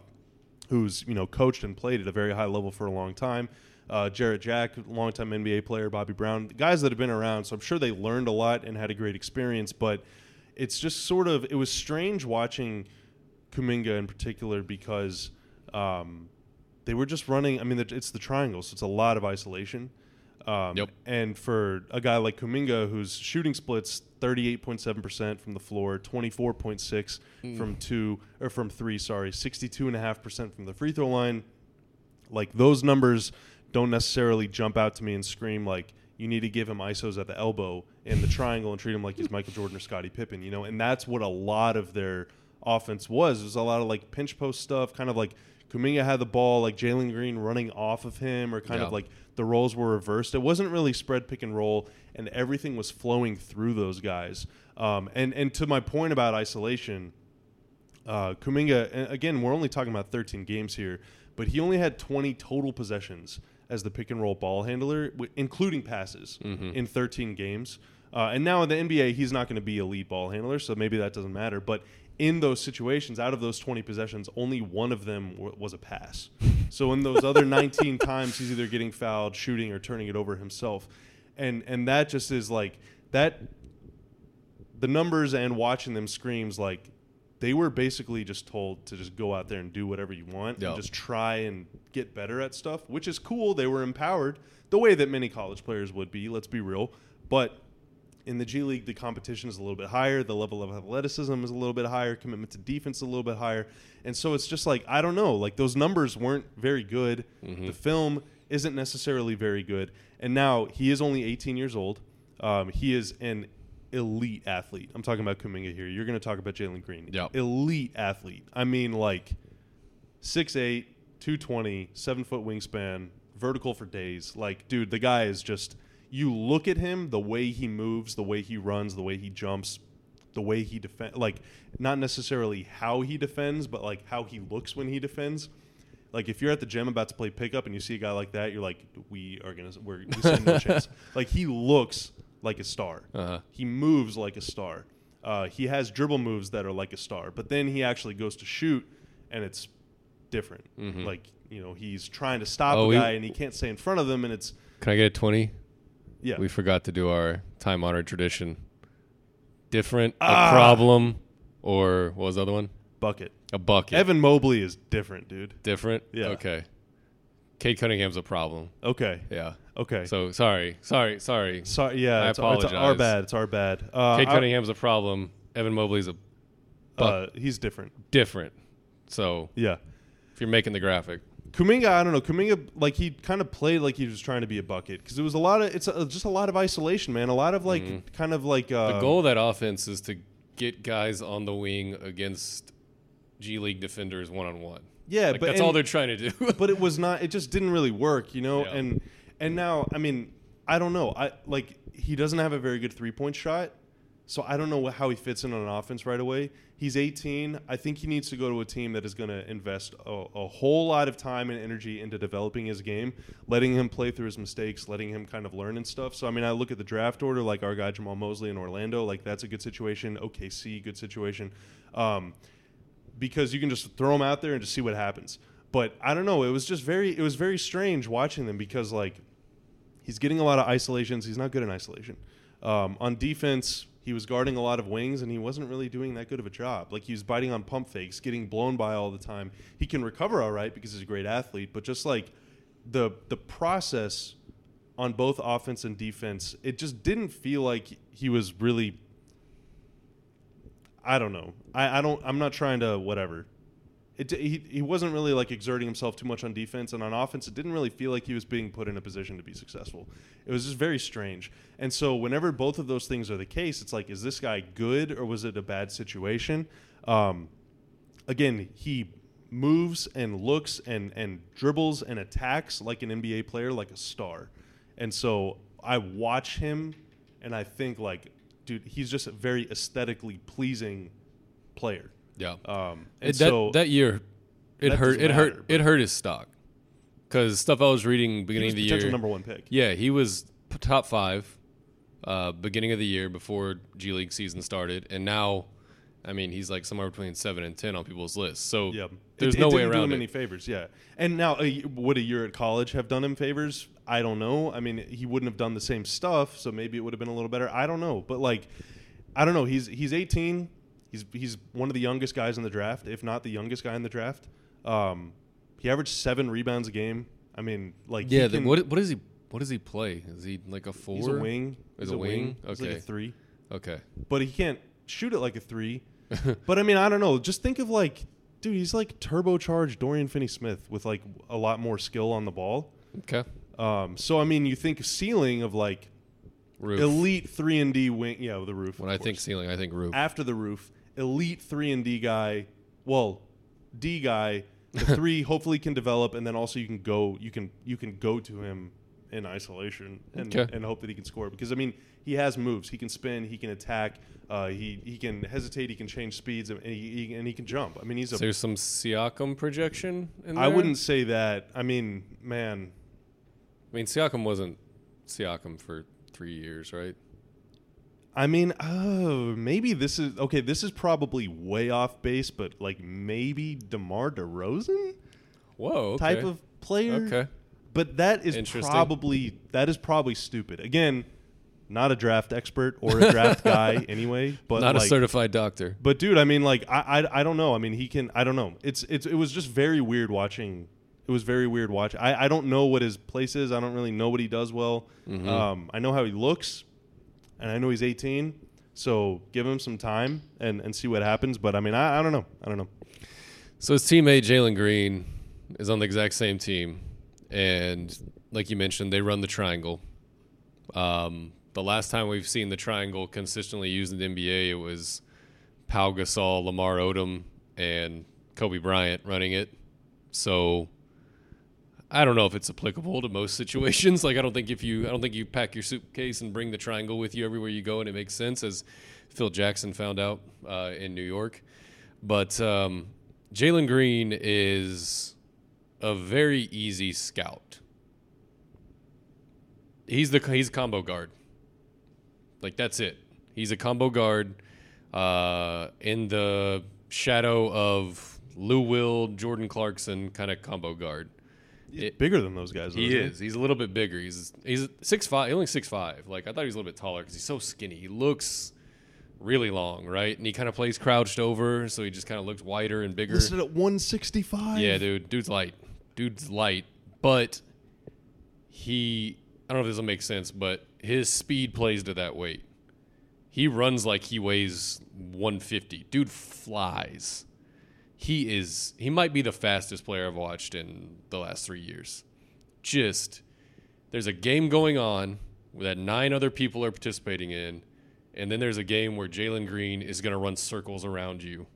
[SPEAKER 1] who's you know coached and played at a very high level for a long time. Uh, Jarrett Jack, longtime NBA player, Bobby Brown, guys that have been around. So I'm sure they learned a lot and had a great experience. But it's just sort of it was strange watching Kuminga in particular because um, they were just running. I mean, it's the triangle, so it's a lot of isolation. Um,
[SPEAKER 2] Yep.
[SPEAKER 1] And for a guy like Kuminga, who's shooting splits 38.7% from the floor, 24.6 from two or from three, sorry, 62.5% from the free throw line, like those numbers don't necessarily jump out to me and scream like you need to give him isos at the elbow in the triangle and treat him like he's Michael Jordan or Scottie Pippen, you know, and that's what a lot of their offense was. It was a lot of like pinch post stuff, kind of like Kuminga had the ball, like Jalen Green running off of him, or kind
[SPEAKER 2] Yeah.
[SPEAKER 1] of like the roles were reversed. It wasn't really spread pick and roll, and everything was flowing through those guys. Um, and and to my point about isolation, uh, Kuminga, and again, we're only talking about 13 games here, but he only had 20 total possessions as the pick and roll ball handler, w- including passes, in 13 games. Uh, and now in the NBA, he's not going to be a lead ball handler, so maybe that doesn't matter. But in those situations, out of those 20 possessions, only one of them w- was a pass. (laughs) So in those other 19 times, he's either getting fouled, shooting, or turning it over himself. And and that just is like that the numbers and watching them screams like they were basically just told to just go out there and do whatever you want
[SPEAKER 2] Yeah.
[SPEAKER 1] and just try and get better at stuff, which is cool. They were empowered the way that many college players would be, let's be real. But in the G League, the competition is a little bit higher. The level of athleticism is a little bit higher. Commitment to defense is a little bit higher. And so it's just like, I don't know. Like those numbers weren't very good. The film isn't necessarily very good. And now he is only 18 years old. Um, he is an elite athlete. I'm talking about Kuminga here. You're going to talk about Jalen Green.
[SPEAKER 2] Yep.
[SPEAKER 1] Elite athlete. I mean, like 6'8, 220, seven foot wingspan, vertical for days. Like, dude, the guy is just. You look at him, the way he moves, the way he runs, the way he jumps, the way he defend. Like, not necessarily how he defends, but like how he looks when he defends. Like, if you're at the gym about to play pickup and you see a guy like that, you're like, we are gonna, we're, we stand no (laughs) chance. Like, he looks like a star.
[SPEAKER 2] Uh-huh.
[SPEAKER 1] He moves like a star. Uh, he has dribble moves that are like a star, but then he actually goes to shoot, and it's different. Like you know, he's trying to stop
[SPEAKER 2] Mm-hmm. Oh,
[SPEAKER 1] a
[SPEAKER 2] he-
[SPEAKER 1] guy, and he can't stay in front of them, and it's
[SPEAKER 2] Can I get a 20?
[SPEAKER 1] Yeah.
[SPEAKER 2] We forgot to do our time honored tradition. Different,
[SPEAKER 1] Ah.
[SPEAKER 2] a problem, or what was the other one?
[SPEAKER 1] bucket.
[SPEAKER 2] A bucket.
[SPEAKER 1] Evan Mobley is different, dude.
[SPEAKER 2] Different?
[SPEAKER 1] Yeah.
[SPEAKER 2] Okay. Cade Cunningham's a problem.
[SPEAKER 1] Okay,
[SPEAKER 2] Yeah.
[SPEAKER 1] okay.
[SPEAKER 2] So sorry, sorry, sorry.
[SPEAKER 1] sorry, yeah,
[SPEAKER 2] I
[SPEAKER 1] it's, our- it's our bad. It's our bad. Uh,
[SPEAKER 2] Cade
[SPEAKER 1] I-
[SPEAKER 2] Cunningham's a problem. Evan Mobley's a
[SPEAKER 1] uh, he's different.
[SPEAKER 2] different. So
[SPEAKER 1] Yeah.
[SPEAKER 2] if you're making the graphic,
[SPEAKER 1] Kuminga, I don't know. Kuminga, like he kind of played like he was trying to be a bucket because it was a lot of it's a, just a lot of isolation, man. A lot of like kind of like uh,
[SPEAKER 2] Mm-hmm. the goal of that offense is to get guys on the wing against G League defenders one on one.
[SPEAKER 1] Yeah,
[SPEAKER 2] Like
[SPEAKER 1] but
[SPEAKER 2] that's
[SPEAKER 1] and-
[SPEAKER 2] all they're trying to do. (laughs)
[SPEAKER 1] but it was not. It just didn't really work, you know.
[SPEAKER 2] Yeah.
[SPEAKER 1] And and now, I mean, I don't know. I like he doesn't have a very good three point shot, so I don't know how he fits in on an offense right away. He's 18. I think he needs to go to a team that is going to invest a, a whole lot of time and energy into developing his game, letting him play through his mistakes, letting him kind of learn and stuff. So I mean, I look at the draft order, like our guy Jamahl Mosley in Orlando, like that's a good situation. OKC, good situation. Um, because you can just throw them out there and just see what happens. But I don't know. It was just very it was very strange watching them because like he's getting a lot of isolations. He's not good in isolation. Um, on defense, he was guarding a lot of wings and he wasn't really doing that good of a job. Like he was biting on pump fakes, getting blown by all the time. He can recover all right because he's a great athlete, but just like the the process on both offense and defense, it just didn't feel like he was really I don't know. I, I don't. I'm not trying to whatever. It, he, he wasn't really like exerting himself too much on defense and on offense. It didn't really feel like he was being put in a position to be successful. It was just very strange. And so whenever both of those things are the case, it's like, is this guy good or was it a bad situation? Um, again, he moves and looks and and dribbles and attacks like an NBA player, like a star. And so I watch him and I think like, dude, he's just a very aesthetically pleasing player.
[SPEAKER 2] Yeah.
[SPEAKER 1] Um, and
[SPEAKER 2] It- that,
[SPEAKER 1] so
[SPEAKER 2] that year, it
[SPEAKER 1] that
[SPEAKER 2] hurt. It hurt.
[SPEAKER 1] matter,
[SPEAKER 2] It hurt his stock because stuff I was reading beginning
[SPEAKER 1] was
[SPEAKER 2] of the
[SPEAKER 1] potential
[SPEAKER 2] year.
[SPEAKER 1] number one pick.
[SPEAKER 2] Yeah, he was top five uh, beginning of the year before G League season started, and now, I mean, he's like somewhere between seven and ten on people's lists. So
[SPEAKER 1] Yeah,
[SPEAKER 2] there's
[SPEAKER 1] it,
[SPEAKER 2] no
[SPEAKER 1] it
[SPEAKER 2] way
[SPEAKER 1] didn't do him
[SPEAKER 2] it.
[SPEAKER 1] any favors. Yeah, and now uh, would a year at college have done him favors? I don't know. I mean, he wouldn't have done the same stuff, so maybe it would have been a little better. I don't know, but like, I don't know. He's he's 18. He's he's one of the youngest guys in the draft, if not the youngest guy in the draft. Um, he averaged seven rebounds a game. I mean, like
[SPEAKER 2] yeah,
[SPEAKER 1] can-
[SPEAKER 2] what what does he what does he play? Is he like a four?
[SPEAKER 1] He's a wing.
[SPEAKER 2] He's
[SPEAKER 1] He's
[SPEAKER 2] a wing?
[SPEAKER 1] He's like a three.
[SPEAKER 2] Okay,
[SPEAKER 1] but he can't shoot it like a three. (laughs) but I mean, I don't know. Just think of like, dude, he's like turbocharged Dorian Finney-Smith with like a lot more skill on the ball.
[SPEAKER 2] okay.
[SPEAKER 1] Um, so I mean, you think ceiling of like
[SPEAKER 2] Roof.
[SPEAKER 1] elite three and D wing, yeah, the roof.
[SPEAKER 2] when I think ceiling, I think roof.
[SPEAKER 1] after the roof, elite three and D guy. Well, D guy, the (laughs) three hopefully can develop, and then also you can go, you can you can go to him in isolation and
[SPEAKER 2] Okay.
[SPEAKER 1] and hope that he can score because I mean he has moves, he can spin, he can attack, uh, he he can hesitate, he can change speeds, and he, he and he can jump. I mean he's a
[SPEAKER 2] So there's some Siakam projection. In there?
[SPEAKER 1] I wouldn't say that. I mean, man,
[SPEAKER 2] I mean, Siakam wasn't Siakam for three years, right?
[SPEAKER 1] I mean, oh, maybe this is okay. This is probably way off base, but like maybe Demar Derozan
[SPEAKER 2] Whoa. Okay.
[SPEAKER 1] type of player.
[SPEAKER 2] Okay.
[SPEAKER 1] but that is probably that is probably stupid. Again, not a draft expert or a draft guy (laughs) anyway. But
[SPEAKER 2] Not a certified doctor.
[SPEAKER 1] But dude, I mean, like I, I I don't know. I mean, he can. I don't know. It's it's it was just very weird watching. It was very weird watching. I I don't know what his place is. I don't really know what he does well.
[SPEAKER 2] Mm-hmm.
[SPEAKER 1] Um, I know how he looks, and I know he's 18. So give him some time and and see what happens. But I mean, I, I don't know. I don't know.
[SPEAKER 2] So his teammate Jalen Green is on the exact same team, and like you mentioned, they run the triangle. Um, the last time we've seen the triangle consistently used in the NBA, it was Pau Gasol, Lamar Odom, and Kobe Bryant running it. So I don't know if it's applicable to most situations. (laughs) Like I don't think if you I don't think you pack your suitcase and bring the triangle with you everywhere you go and it makes sense as Phil Jackson found out uh, in New York. But um, Jalen Green is a very easy scout. He's the he's combo guard. Like that's it. He's a combo guard uh, in the shadow of Lou Will, Jordan Clarkson kind of combo guard.
[SPEAKER 1] He's
[SPEAKER 2] It-
[SPEAKER 1] bigger than those guys. though,
[SPEAKER 2] He is. He's a little bit bigger. He's he's six five. He Only six five. Like I thought he was a little bit taller because he's so skinny. He looks really long, right? And he kind of plays crouched over, so he just kind of looks wider and bigger.
[SPEAKER 1] Listed at 165.
[SPEAKER 2] Yeah, dude. Dude's light. Dude's light. But he I don't know if this will make sense, but his speed plays to that weight. He runs like he weighs 150. Dude flies. He is he might be the fastest player I've watched in the last 3 years. Just there's a game going on that nine other people are participating in, and then there's a game where Jalen Green is going to run circles around you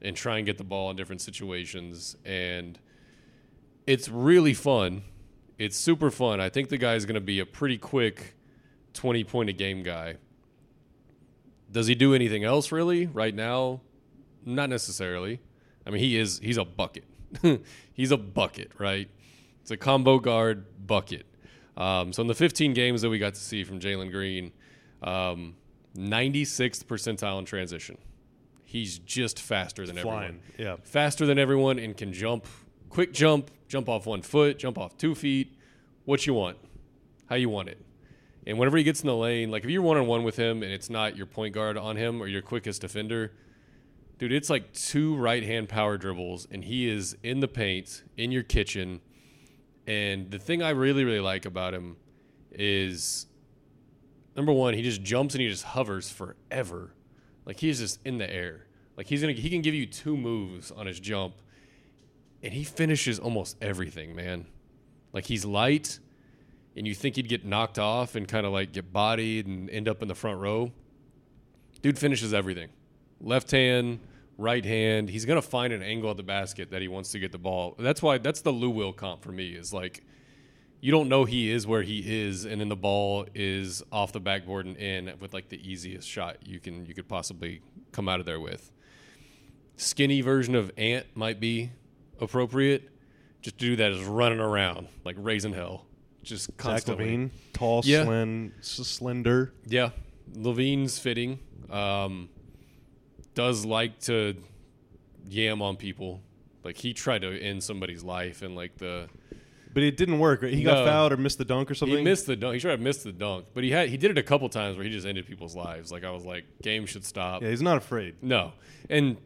[SPEAKER 2] and try and get the ball in different situations. And it's really fun. It's super fun. I think the guy is going to be a pretty quick 20 point a game guy. Does he do anything else really right now? Not necessarily. I mean, he is he's a bucket. (laughs) he's a bucket, right? It's a combo guard bucket. Um, so in the 15 games that we got to see from Jalen Green, um, 96th percentile in transition. He's just faster than everyone
[SPEAKER 1] Yeah.
[SPEAKER 2] faster than everyone and can jump, quick jump, jump off one foot, jump off two feet, what you want, how you want it. And whenever he gets in the lane, like if you're one on one with him and it's not your point guard on him or your quickest defender, dude, it's like two right hand power dribbles and he is in the paint, in your kitchen. And the thing I really, really like about him is number one, he just jumps and he just hovers forever. Like he's just in the air. Like he's gonna he can give you two moves on his jump, and he finishes almost everything, man. Like he's light, and you think he'd get knocked off and kind of like get bodied and end up in the front row. Dude finishes everything. Left hand, right hand. He's gonna find an angle at the basket that he wants to get the ball. That's why that's the Lou Will comp for me. Is like you don't know he is where he is, and then the ball is off the backboard and in with like the easiest shot you can you could possibly come out of there with. Skinny version of Ant might be appropriate. Just to do that is running around like raising hell, just
[SPEAKER 1] Zach
[SPEAKER 2] constantly.
[SPEAKER 1] LaVine, tall,
[SPEAKER 2] Yeah.
[SPEAKER 1] slim, slender.
[SPEAKER 2] Yeah, LaVine's fitting. Um, does like to yam on people. Like he tried to end somebody's life and like the
[SPEAKER 1] But it didn't work. He got
[SPEAKER 2] No.
[SPEAKER 1] fouled or missed the dunk or something.
[SPEAKER 2] He missed the dunk. He should have missed the dunk, but he had he did it a couple times where he just ended people's lives. Like I was like, game should stop.
[SPEAKER 1] Yeah, he's not afraid.
[SPEAKER 2] No, and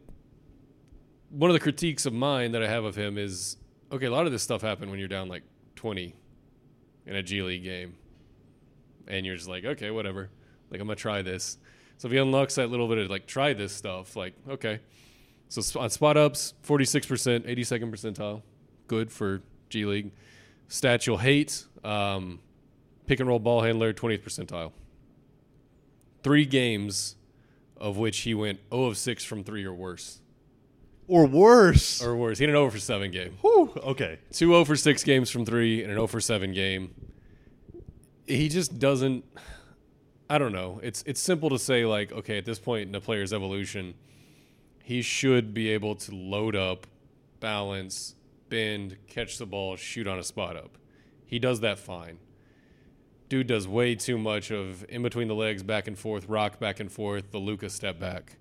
[SPEAKER 2] one of the critiques of mine that I have of him is okay. A lot of this stuff happened when you're down like 20 in a G League game, and you're just like, okay, whatever. Like I'm gonna try this. So if he unlocks that little bit of like try this stuff, like okay. So on spot ups, 46%, 82nd percentile, good for G League. Stats you'll hate, um, pick and roll ball handler, 20th percentile. Three games of which he went 0 of 6 from three or worse.
[SPEAKER 1] Or worse.
[SPEAKER 2] Or worse. He had an 0 for 7 game.
[SPEAKER 1] Whew, okay.
[SPEAKER 2] Two 0 for 6 games from three and an 0 for 7 game. He just doesn't. I don't know. It's it's simple to say like, okay, at this point in a player's evolution, he should be able to load up, balance, bend, catch the ball, shoot on a spot up. He does that fine. Dude does way too much of in between the legs, back and forth, rock back and forth, the Luka step back.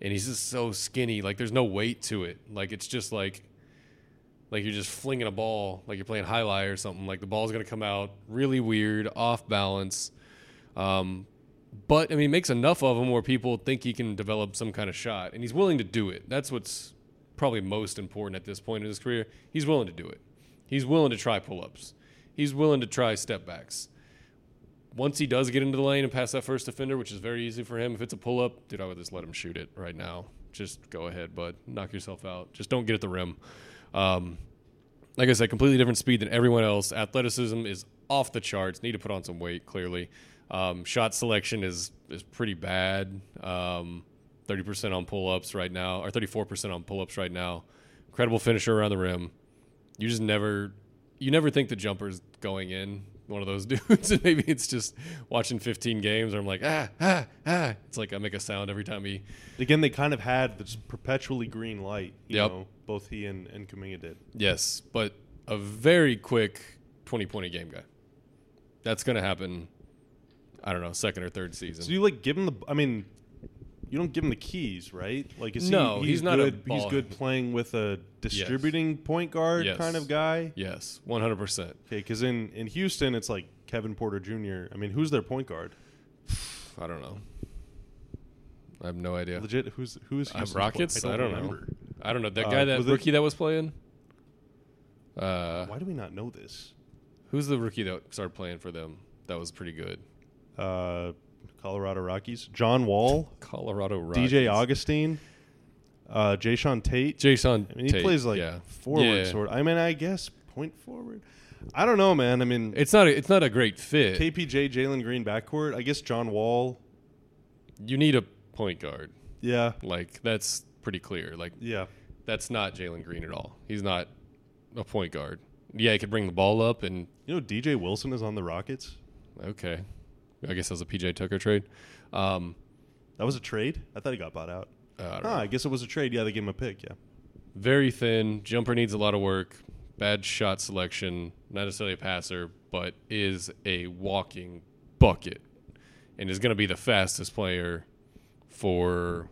[SPEAKER 2] And he's just so skinny. Like there's no weight to it. Like it's just like like you're just flinging a ball, like you're playing highlight or something. Like the ball's gonna come out really weird, off balance. Um, but I mean, makes enough of them where people think he can develop some kind of shot, and he's willing to do it. That's what's probably most important at this point in his career. He's willing to do it. He's willing to try pull-ups. He's willing to try step backs. Once he does get into the lane and pass that first defender, which is very easy for him, if it's a pull-up, dude, I would just let him shoot it right now. Just go ahead, bud. Knock yourself out. Just don't get at the rim. Um, like I said, completely different speed than everyone else. Athleticism is off the charts. Need to put on some weight, clearly. Um, shot selection is is pretty bad. Um, 30% on pull ups right now, or 34% on pull ups right now. Incredible finisher around the rim. You just never, you never think the jumper's going in one of those (laughs) dudes, and maybe it's just watching 15 games, or I'm like ah ah ah. It's like I make a sound every time he.
[SPEAKER 1] Again, they kind of had this perpetually green light. You
[SPEAKER 2] Yep.
[SPEAKER 1] know, both he and, and Kuminga did.
[SPEAKER 2] Yes, but a very quick 20 point a game guy. That's gonna happen. I don't know, second or third season.
[SPEAKER 1] So you like give him the? I mean, you don't give him the keys, right? Like, is
[SPEAKER 2] No,
[SPEAKER 1] he,
[SPEAKER 2] he's not a
[SPEAKER 1] good. he's good playing with a distributing point guard
[SPEAKER 2] Yes.
[SPEAKER 1] kind of guy.
[SPEAKER 2] yes, 100. percent
[SPEAKER 1] Okay, because in in Houston, it's like Kevin Porter Jr. I mean, who's their point guard?
[SPEAKER 2] I don't know. I have no idea.
[SPEAKER 1] Legit, who's who is
[SPEAKER 2] Uh, Rockets?
[SPEAKER 1] Point?
[SPEAKER 2] I don't, know.
[SPEAKER 1] remember.
[SPEAKER 2] I don't know that
[SPEAKER 1] Uh,
[SPEAKER 2] guy, that
[SPEAKER 1] was it-
[SPEAKER 2] rookie that was playing. Uh,
[SPEAKER 1] Why do we not know this?
[SPEAKER 2] who's the rookie that started playing for them? That was pretty good.
[SPEAKER 1] Uh, Colorado Rockies. John Wall, (laughs)
[SPEAKER 2] Colorado Rockies.
[SPEAKER 1] DJ Augustin, uh, Jae'Sean Tate.
[SPEAKER 2] Jason.
[SPEAKER 1] I mean, he
[SPEAKER 2] Tate,
[SPEAKER 1] plays like
[SPEAKER 2] yeah.
[SPEAKER 1] forward
[SPEAKER 2] Yeah.
[SPEAKER 1] sort. I mean, I guess point forward. I don't know, man. I mean,
[SPEAKER 2] It's not. A, it's not a great fit.
[SPEAKER 1] KPJ, Jalen Green backcourt. I guess John Wall.
[SPEAKER 2] You need a point guard.
[SPEAKER 1] Yeah,
[SPEAKER 2] Like that's pretty clear. Like
[SPEAKER 1] yeah.
[SPEAKER 2] that's not Jalen Green at all. He's not a point guard. Yeah, he could bring the ball up and
[SPEAKER 1] You know, DJ Wilson is on the Rockets.
[SPEAKER 2] okay. I guess that was a PJ Tucker trade. Um,
[SPEAKER 1] That was a trade. I thought he got bought out.
[SPEAKER 2] uh, I don't
[SPEAKER 1] Ah,
[SPEAKER 2] know.
[SPEAKER 1] I guess it was a trade. Yeah, they gave him a pick. Yeah.
[SPEAKER 2] Very thin. Jumper needs a lot of work. Bad shot selection. Not necessarily a passer, but is a walking bucket, and is going to be the fastest player for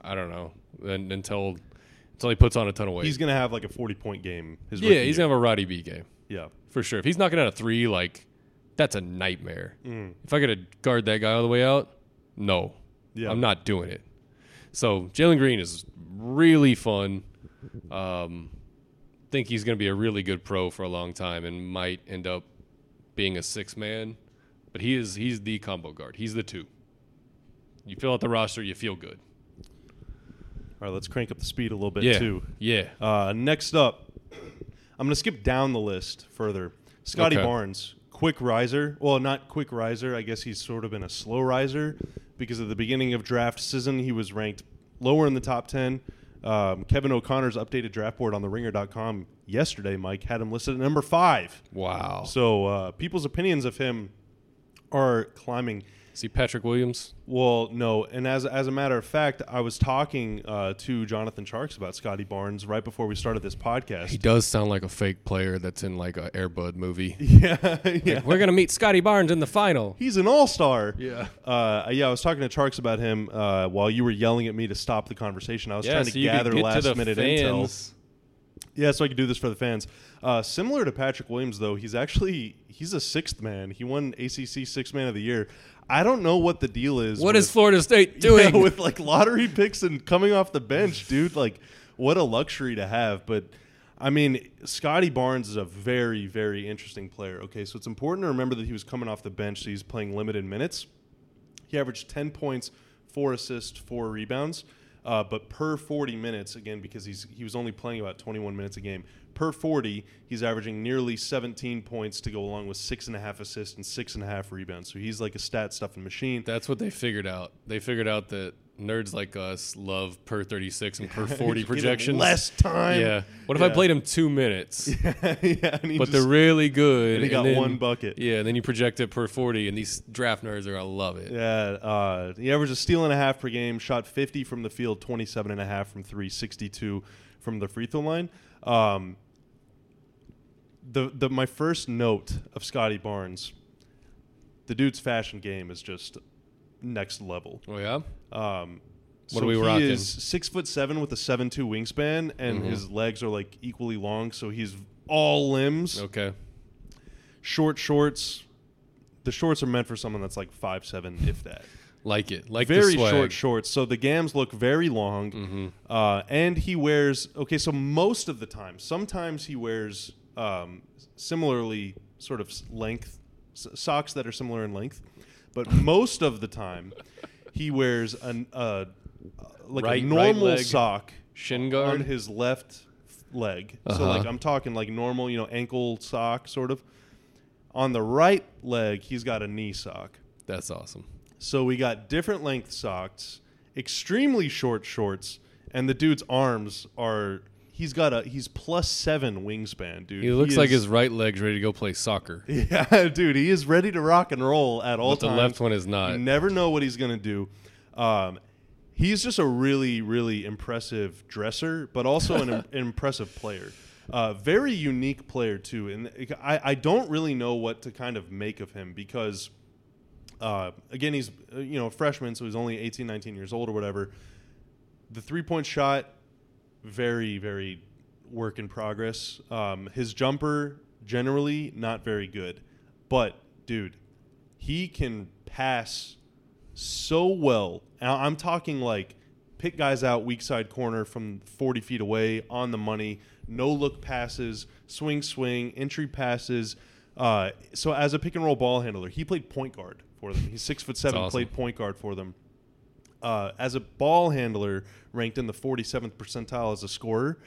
[SPEAKER 2] I don't know un- until until he puts on a ton of weight.
[SPEAKER 1] He's gonna have like a forty-point game. His
[SPEAKER 2] yeah, he's gonna have a Roddy B game
[SPEAKER 1] Yeah.
[SPEAKER 2] for sure. If he's knocking out a three, like that's a nightmare.
[SPEAKER 1] Mm.
[SPEAKER 2] If I got to guard that guy all the way out, no,
[SPEAKER 1] Yeah.
[SPEAKER 2] I'm not doing it. So Jalen Green is really fun. Um, think he's going to be a really good pro for a long time and might end up being a six man. But he is he's the combo guard. He's the two. You fill out the roster, you feel good.
[SPEAKER 1] All right, let's crank up the speed a little bit
[SPEAKER 2] Yeah,
[SPEAKER 1] too.
[SPEAKER 2] yeah.
[SPEAKER 1] Uh, next up, I'm going to skip down the list further. Scottie
[SPEAKER 2] Okay.
[SPEAKER 1] Barnes, quick riser. Well, not quick riser. I guess he's sort of been a slow riser because at the beginning of draft season, he was ranked lower in the top 10. Um, Kevin O'Connor's updated draft board on the ringer.com yesterday, Mike, had him listed at number five.
[SPEAKER 2] Wow.
[SPEAKER 1] So uh, people's opinions of him are climbing.
[SPEAKER 2] See Patrick Williams.
[SPEAKER 1] Well, no, and as as a matter of fact, I was talking uh, to Jonathan Tjarks about Scottie Barnes right before we started this podcast.
[SPEAKER 2] He does sound like a fake player that's in like a Airbud movie. (laughs)
[SPEAKER 1] yeah, yeah.
[SPEAKER 2] We're gonna meet Scottie Barnes in the final.
[SPEAKER 1] He's an all star.
[SPEAKER 2] Yeah.
[SPEAKER 1] Uh, yeah, I was talking to Tjarks about him uh, while you were yelling at me to stop the conversation. I was trying to
[SPEAKER 2] so you
[SPEAKER 1] gather last
[SPEAKER 2] to
[SPEAKER 1] minute intel. Yeah, so I could do this for the fans. Uh, similar to Patrick Williams, though, he's actually he's a sixth man. He won ACC Sixth Man of the Year. I don't know what the deal is.
[SPEAKER 2] What
[SPEAKER 1] with,
[SPEAKER 2] is Florida State (laughs) doing?
[SPEAKER 1] Yeah, with like lottery picks and coming off the bench, dude? Like, what a luxury to have. But I mean, Scottie Barnes is a very, very interesting player. Okay, so it's important to remember that he was coming off the bench, so he's playing limited minutes. He averaged 10 points, four assists, four rebounds. Uh, but per 40 minutes, again, because he's he was only playing about 21 minutes a game. Per 40, he's averaging nearly 17 points to go along with six and a half assists and six and a half rebounds. So he's like a stat stuffing machine.
[SPEAKER 2] That's what they figured out. They figured out that nerds like us love per 36 and per (laughs) 40
[SPEAKER 1] Give him
[SPEAKER 2] projections.
[SPEAKER 1] less time.
[SPEAKER 2] Yeah. What if I played him two minutes, (laughs)
[SPEAKER 1] yeah, he
[SPEAKER 2] but
[SPEAKER 1] just-
[SPEAKER 2] they're really good?
[SPEAKER 1] and he got
[SPEAKER 2] then-
[SPEAKER 1] one bucket.
[SPEAKER 2] Yeah, and then you project it per 40, and these draft nerds are gonna love it.
[SPEAKER 1] Yeah, uh, he averaged a steal and a half per game, shot 50 from the field, 27 and a half from three, 62 from the free throw line. Um, the the my first note of Scottie Barnes, the dude's fashion game is just next level.
[SPEAKER 2] Oh yeah.
[SPEAKER 1] Um,
[SPEAKER 2] What
[SPEAKER 1] so
[SPEAKER 2] are we
[SPEAKER 1] he
[SPEAKER 2] rocking?
[SPEAKER 1] is six foot seven with a seven two wingspan, and
[SPEAKER 2] Mhm.
[SPEAKER 1] his legs are like equally long. So he's all limbs,
[SPEAKER 2] Okay.
[SPEAKER 1] short shorts. The shorts are meant for someone that's like five seven, if that.
[SPEAKER 2] Like it. Like
[SPEAKER 1] very short shorts. So the gams look very long,
[SPEAKER 2] Mhm.
[SPEAKER 1] uh, and he wears okay. So most of the time, sometimes he wears um, similarly sort of length s- socks that are similar in length, but most of the time he wears an uh, like
[SPEAKER 2] Right-
[SPEAKER 1] a
[SPEAKER 2] right
[SPEAKER 1] normal
[SPEAKER 2] leg
[SPEAKER 1] sock
[SPEAKER 2] Shin guard?
[SPEAKER 1] on his left leg. So
[SPEAKER 2] Uh-huh.
[SPEAKER 1] like I'm talking like normal, you know, ankle sock sort of. On the right leg, he's got a knee sock.
[SPEAKER 2] That's awesome.
[SPEAKER 1] So we got different length socks, extremely short shorts, and the dude's arms are he's got a he's plus seven wingspan, dude.
[SPEAKER 2] He looks like
[SPEAKER 1] is-
[SPEAKER 2] his right leg's ready to go play soccer, (laughs)
[SPEAKER 1] yeah, dude. He is ready to rock and roll at all times.
[SPEAKER 2] but the left one is not.
[SPEAKER 1] You never know what he's gonna do. Um, he's just a really, really impressive dresser, but also an, im- (laughs) impressive player. Uh, very unique player too, and I, I don't really know what to kind of make of him because, uh, again, he's uh, you know a freshman, so he's only 18, 19 years old or whatever. The three point shot, very, very work in progress. Um, his jumper generally not very good, but dude, he can pass so well. Now, I'm talking like pick guys out weak side corner from 40 feet away on the money, no look passes, swing swing, entry passes. Uh, so as a pick and roll ball handler, he played point guard for them. He's six foot seven,
[SPEAKER 2] awesome.
[SPEAKER 1] played point guard for them. Uh, as a ball handler, ranked in the 47th percentile as a scorer,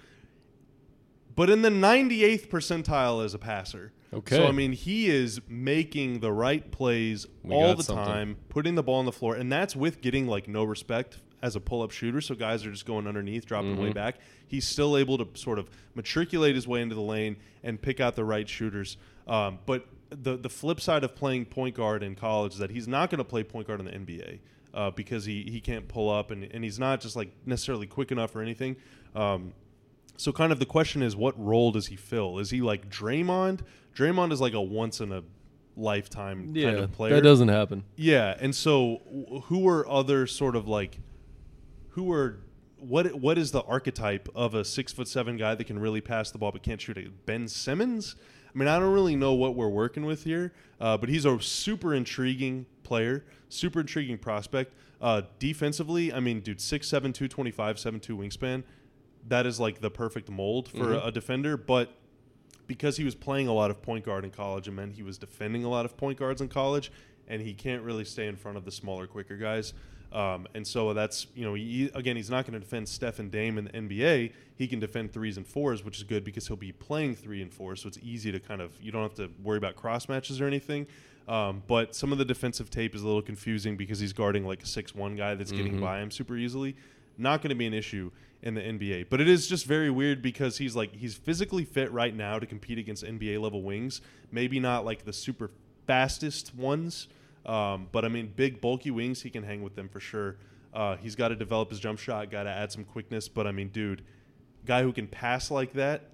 [SPEAKER 1] but in the 98th percentile as a passer.
[SPEAKER 2] Okay.
[SPEAKER 1] So I mean, he is making the right plays
[SPEAKER 2] We
[SPEAKER 1] all the
[SPEAKER 2] something.
[SPEAKER 1] time, putting the ball on the floor, and that's with getting like no respect as a pull-up shooter. So guys are just going underneath, dropping
[SPEAKER 2] Mm-hmm.
[SPEAKER 1] way back. He's still able to sort of matriculate his way into the lane and pick out the right shooters. Um, but the the flip side of playing point guard in college is that he's not going to play point guard in the NBA uh, because he he can't pull up and, and he's not just like necessarily quick enough or anything. Um, so kind of the question is, what role does he fill? Is he like Draymond? Draymond is like a once in a lifetime
[SPEAKER 2] yeah,
[SPEAKER 1] kind of player.
[SPEAKER 2] that doesn't happen.
[SPEAKER 1] Yeah, and so who are other sort of like who are what what is the archetype of a six foot seven guy that can really pass the ball but can't shoot it? Ben Simmons. I mean, I don't really know what we're working with here, uh, but he's a super intriguing player, super intriguing prospect. Uh, defensively, I mean, dude, 6'7", 225, 7'2 wingspan. That is like the perfect mold for
[SPEAKER 2] Mhm.
[SPEAKER 1] a, a defender, but because he was playing a lot of point guard in college, and then he was defending a lot of point guards in college, and he can't really stay in front of the smaller, quicker guys. Um, and so that's you know he, again he's not going to defend Steph and Dame in the NBA. He can defend threes and fours, which is good because he'll be playing three and four, so it's easy to kind of you don't have to worry about cross matches or anything. Um, but some of the defensive tape is a little confusing because he's guarding like a six one guy that's getting
[SPEAKER 2] Mhm.
[SPEAKER 1] by him super easily. Not going to be an issue in the NBA, but it is just very weird because he's like he's physically fit right now to compete against NBA level wings. Maybe not like the super fastest ones, um, but I mean big bulky wings he can hang with them for sure. Uh, he's got to develop his jump shot, got to add some quickness. But I mean, dude, guy who can pass like that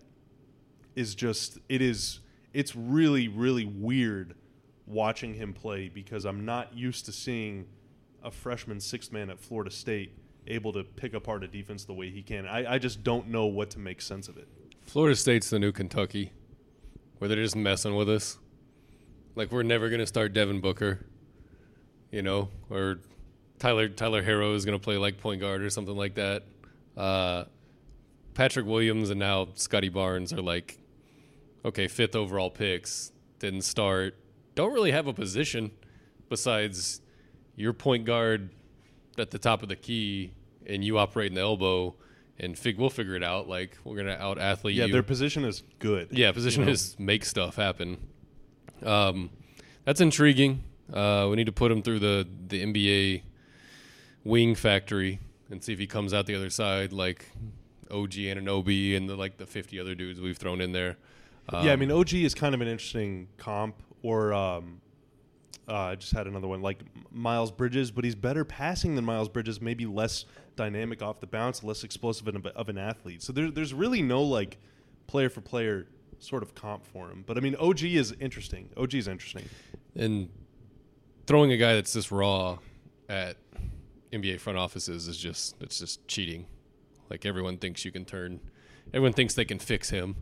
[SPEAKER 1] is just it is it's really really weird watching him play because I'm not used to seeing a freshman sixth man at Florida State able to pick apart a defense the way he can. I, I just don't know what to make sense of it.
[SPEAKER 2] Florida State's the new Kentucky, where they're just messing with us. Like we're never gonna start Devin Booker, you know, or Tyler Tyler Herro is gonna play like point guard or something like that. Uh, Patrick Williams and now Scottie Barnes are like, okay, fifth overall picks, didn't start, don't really have a position besides your point guard at the top of the key and you operate in the elbow. And fig, we'll figure it out. Like we're gonna out athlete
[SPEAKER 1] Yeah,
[SPEAKER 2] you.
[SPEAKER 1] their position is good.
[SPEAKER 2] Yeah, position
[SPEAKER 1] you know?
[SPEAKER 2] is make stuff happen. Um, that's intriguing. Uh, we need to put him through the the NBA wing factory and see if he comes out the other side like OG and Anunoby and the like the fifty other dudes we've thrown in there. Um,
[SPEAKER 1] yeah, I mean OG is kind of an interesting comp. Or um, uh, I just had another one like Miles Bridges, but he's better passing than Miles Bridges. Maybe less dynamic off the bounce, less explosive of, an athlete. So there, there's really no like player for player sort of comp for him. But I mean OG is interesting. OG is interesting.
[SPEAKER 2] and throwing a guy that's this raw at NBA front offices is just it's just cheating. Like everyone thinks you can turn, everyone thinks they can fix him.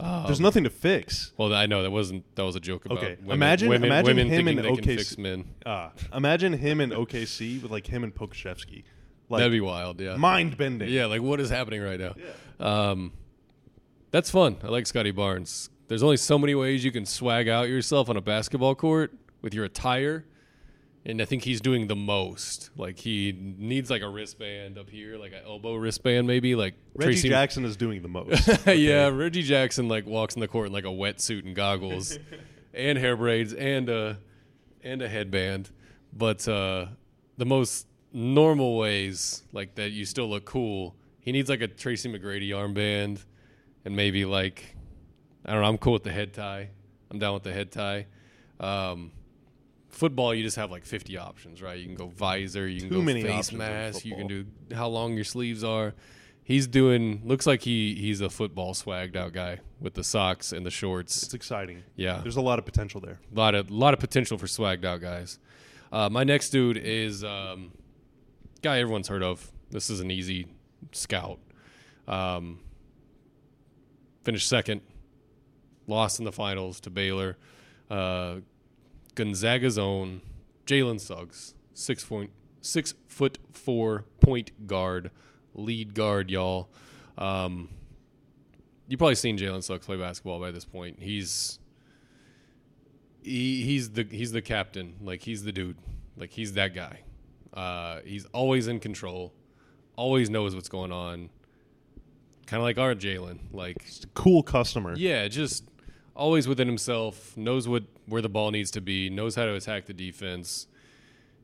[SPEAKER 2] Um,
[SPEAKER 1] There's nothing to fix.
[SPEAKER 2] Well, I know that wasn't that was a joke about.
[SPEAKER 1] Okay,
[SPEAKER 2] women,
[SPEAKER 1] imagine-
[SPEAKER 2] women,
[SPEAKER 1] imagine
[SPEAKER 2] women
[SPEAKER 1] him
[SPEAKER 2] thinking
[SPEAKER 1] in
[SPEAKER 2] they can
[SPEAKER 1] OKC.
[SPEAKER 2] fix men.
[SPEAKER 1] Uh, imagine him in OKC with like him and Pokusevski. Like
[SPEAKER 2] That'd be wild. Yeah.
[SPEAKER 1] mind bending.
[SPEAKER 2] Yeah. Like what is happening right now? Um, that's fun. I like Scottie Barnes. There's only so many ways you can swag out yourself on a basketball court with your attire. And I think he's doing the most. Like he needs like a wristband up here, like an elbow wristband, maybe. Like
[SPEAKER 1] Reggie
[SPEAKER 2] Tracy-
[SPEAKER 1] Jackson is doing the most. (laughs)
[SPEAKER 2] yeah, Reggie Jackson like walks in the court in like a wetsuit and goggles, (laughs) and hair braids and a and a headband. But uh, the most normal ways like that you still look cool. He He needs like a Tracy McGrady armband, and maybe like I don't know. I'm cool with the head tie. I'm down with the head tie. Um, football, you just have like 50 options, right? You can go visor, you can
[SPEAKER 1] Too
[SPEAKER 2] go face mask, you can do how long your sleeves are. He's doing looks like he he's a football swagged out guy with the socks and the shorts.
[SPEAKER 1] It's exciting.
[SPEAKER 2] Yeah,
[SPEAKER 1] There's a lot of potential there.
[SPEAKER 2] a lot of lot of potential for swagged out guys. Uh, my next dude is um, guy everyone's heard of. This is an easy scout. Um, finished second, lost in the finals to Baylor. Uh, Gonzaga's own Jalen Suggs, six point six foot four point guard, lead guard, y'all. Um, you've probably seen Jalen Suggs play basketball by this point. He's he, he's the he's the captain. Like he's the dude. Like he's that guy. Uh, he's always in control. Always knows what's going on. Kind of like our Jalen. Like
[SPEAKER 1] cool customer.
[SPEAKER 2] yeah, just always within himself. Knows what where the ball needs to be. Knows how to attack the defense.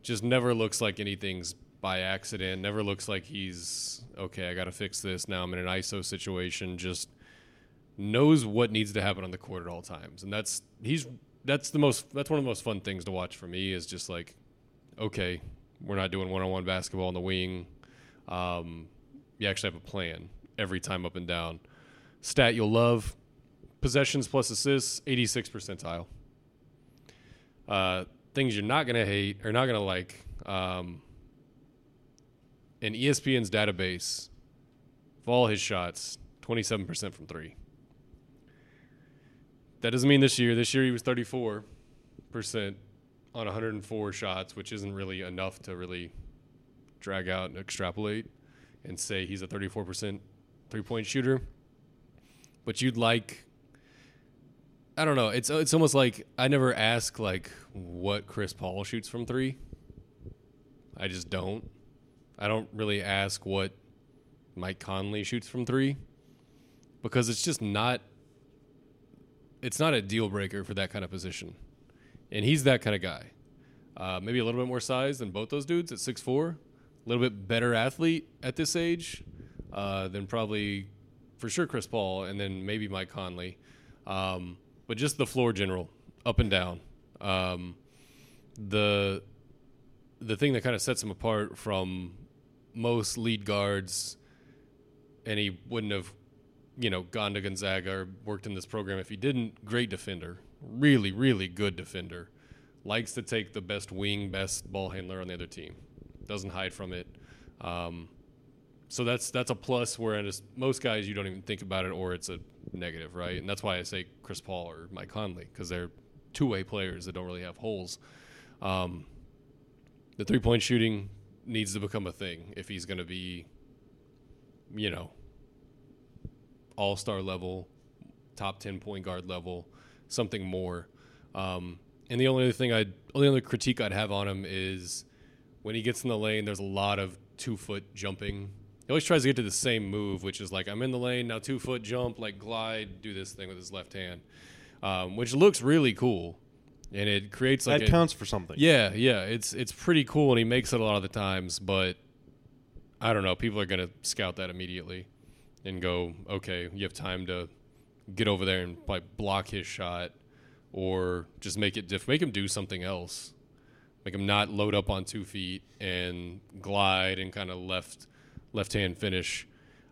[SPEAKER 2] Just never looks like anything's by accident. Never looks like he's okay. I got to fix this now. I'm in an ISO situation. Just knows what needs to happen on the court at all times, and that's he's that's the most that's one of the most fun things to watch for me is just like, okay, we're not doing one on one basketball on the wing. Um, you actually have a plan every time up and down. Stat you'll love: possessions plus assists, 86 percentile. Uh, things you're not gonna hate or not gonna like. Um, in ESPN's database, of all his shots, 27% from three. That doesn't mean this year. This year he was 34% on 104 shots, which isn't really enough to really drag out and extrapolate and say he's a 34% three point shooter. But you'd like, I don't know. It's it's almost like I never ask like what Chris Paul shoots from three. I just don't. I don't really ask what Mike Conley shoots from three because it's just not it's not a deal breaker for that kind of position. And he's that kind of guy. Uh, maybe a little bit more size than both those dudes at 6'4. A little bit better athlete at this age uh, than probably, for sure, Chris Paul, and then maybe Mike Conley. Um, but just the floor general, up and down. Um, the the thing that kind of sets him apart from most lead guards, and he wouldn't have, you know, gone to Gonzaga or worked in this program if he didn't. Great defender, really, really good defender. Likes to take the best wing, best ball handler on the other team. Doesn't hide from it. Um, so that's that's a plus. Whereas most guys, you don't even think about it, or it's a negative, right? And that's why I say Chris Paul or Mike Conley because they're two-way players that don't really have holes. Um, the three-point shooting needs to become a thing if he's going to be, you know, all-star level, top ten point guard level, something more. Um, and the only other thing I'd, only other critique I'd have on him is when he gets in the lane, there's a lot of two-foot jumping. He always tries to get to the same move, which is like I'm in the lane now, two-foot jump, like glide, do this thing with his left hand, um, which looks really cool, and it creates like
[SPEAKER 1] that
[SPEAKER 2] a,
[SPEAKER 1] counts for something.
[SPEAKER 2] yeah, yeah, it's it's pretty cool, and he makes it a lot of the times. But I don't know, people are gonna scout that immediately and go, okay, you have time to get over there and like block his shot, or just make it diff- make him do something else, make him not load up on two feet and glide and kind of left left hand finish.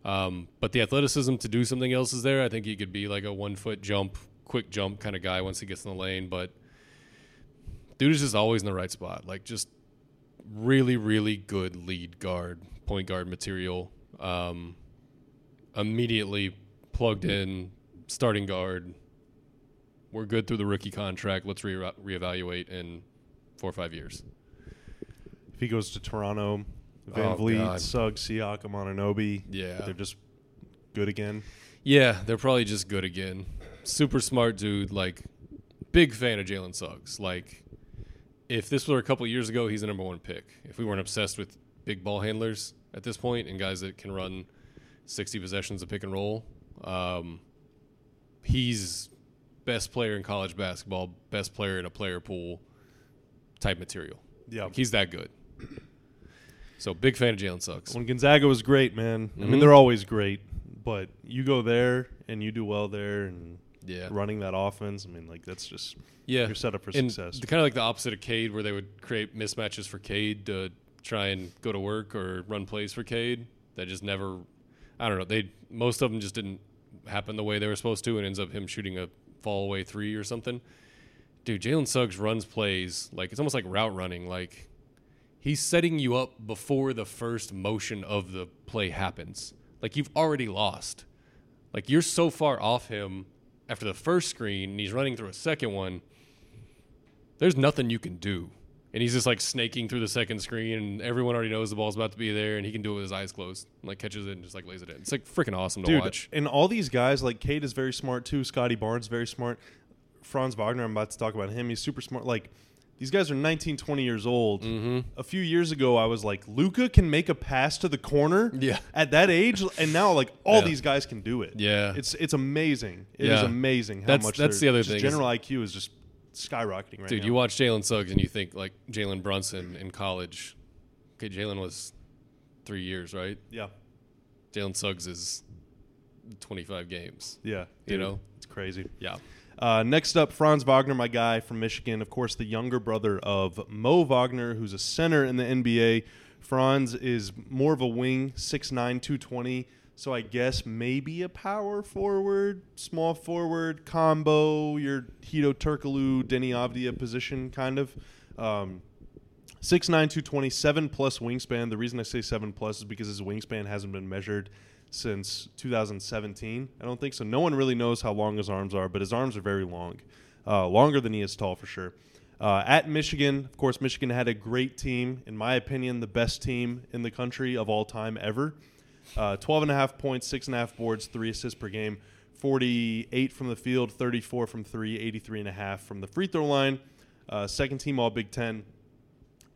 [SPEAKER 2] Um, but the athleticism to do something else is there. I think he could be like a one foot jump, quick jump kind of guy once he gets in the lane, but dude is just always in the right spot. Like just really, really good lead guard, point guard material. Um, immediately plugged in, starting guard. We're good through the rookie contract. Let's re- reevaluate in four or five years.
[SPEAKER 1] If he goes to Toronto, Van
[SPEAKER 2] Oh,
[SPEAKER 1] Vliet,
[SPEAKER 2] God.
[SPEAKER 1] Suggs, Siakam, Anunoby,
[SPEAKER 2] Yeah.
[SPEAKER 1] they're just good again.
[SPEAKER 2] Yeah, they're probably just good again. Super smart dude. Like, big fan of Jalen Suggs. Like, if this were a couple years ago, he's the number one pick. If we weren't obsessed with big ball handlers at this point and guys that can run 60 possessions of pick and roll, um, he's best player in college basketball, best player in a player pool type material.
[SPEAKER 1] Yeah.
[SPEAKER 2] Like, he's that good. So big fan of Jalen Suggs.
[SPEAKER 1] When Gonzaga was great, man. I
[SPEAKER 2] Mhm.
[SPEAKER 1] mean, they're always great, but you go there and you do well there and
[SPEAKER 2] Yeah.
[SPEAKER 1] running that offense. I mean, like that's just
[SPEAKER 2] Yeah.
[SPEAKER 1] you're set up for
[SPEAKER 2] and
[SPEAKER 1] success.
[SPEAKER 2] kind of like the opposite of Cade, where they would create mismatches for Cade to try and go to work or run plays for Cade. That just never, I don't know. They most of them just didn't happen the way they were supposed to, and ends up him shooting a fall away three or something. Dude, Jalen Suggs runs plays like it's almost like route running. Like he's setting you up before the first motion of the play happens. Like you've already lost. Like you're so far off him after the first screen, and he's running through a second one there's nothing you can do. And he's just like snaking through the second screen, and everyone already knows the ball's about to be there, and he can do it with his eyes closed. And, like catches it and just like lays it in. It's like freaking awesome to
[SPEAKER 1] Dude,
[SPEAKER 2] watch.
[SPEAKER 1] and all these guys, like Cade is very smart too. Scottie Barnes very smart. Franz Wagner, I'm about to talk about him. He's super smart. Like these guys are 19, 20 years old.
[SPEAKER 2] Mm-hmm.
[SPEAKER 1] A few years ago, I was like, Luka can make a pass to the corner.
[SPEAKER 2] Yeah.
[SPEAKER 1] At that age, and now like all
[SPEAKER 2] Yeah.
[SPEAKER 1] these guys can do it.
[SPEAKER 2] Yeah.
[SPEAKER 1] It's it's amazing. It is
[SPEAKER 2] Yeah.
[SPEAKER 1] amazing how
[SPEAKER 2] That's-
[SPEAKER 1] much
[SPEAKER 2] that's the other thing
[SPEAKER 1] General IQ is just skyrocketing right
[SPEAKER 2] Dude,
[SPEAKER 1] now.
[SPEAKER 2] you watch Jalen Suggs and you think like Jalen Brunson in college. Okay, Jalen was three years, right?
[SPEAKER 1] yeah.
[SPEAKER 2] Jalen Suggs is 25 games.
[SPEAKER 1] Yeah.
[SPEAKER 2] You
[SPEAKER 1] dude,
[SPEAKER 2] know?
[SPEAKER 1] it's crazy.
[SPEAKER 2] Yeah.
[SPEAKER 1] Uh, next up, Franz Wagner, my guy from Michigan, of course, the younger brother of Mo Wagner, who's a center in the NBA. Franz is more of a wing, 6'9", 220. So I guess maybe a power forward, small forward combo, your Hedo Turkoglu, Deni Avdija position, kind of. Um, 6'9", 220, 7 plus wingspan. The reason I say 7 plus is because his wingspan hasn't been measured since 2017. I don't think so. No one really knows how long his arms are, but his arms are very long. Uh, longer than he is tall for sure. Uh, at Michigan, of course, Michigan had a great team. In my opinion, the best team in the country of all time ever. Uh, 12 and a half points, six and a half boards, three assists per game, 48 from the field, 34 from three, 83 and a half from the free throw line. Uh, second team All Big Ten.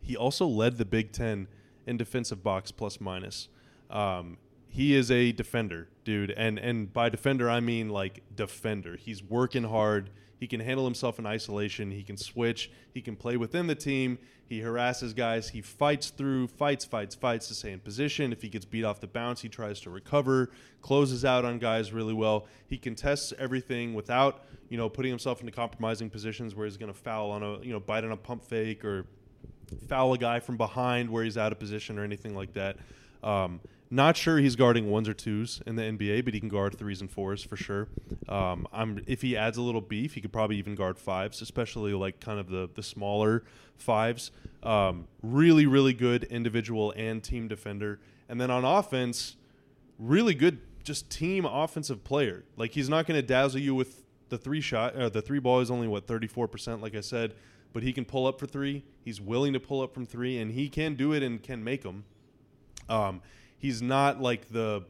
[SPEAKER 1] He also led the Big Ten in defensive box plus minus. Um, he is a defender, dude, and and by defender I mean like defender. He's working hard. He can handle himself in isolation. He can switch. He can play within the team. He harasses guys. He fights through, fights, fights, fights to stay in position. If he gets beat off the bounce, he tries to recover, closes out on guys really well. He contests everything without, you know, putting himself into compromising positions where he's going to foul on a, you know, bite on a pump fake or foul a guy from behind where he's out of position or anything like that. Um, not sure he's guarding ones or twos in the NBA, but he can guard threes and fours for sure. Um, I'm if he adds a little beef, he could probably even guard fives, especially like kind of the the smaller fives. Um, really, really good individual and team defender. And then on offense, really good just team offensive player. Like he's not going to dazzle you with the three shot. Uh, the three ball is only what thirty four percent, like I said, but he can pull up for three. He's willing to pull up from three, and he can do it and can make them. Um, he's not like the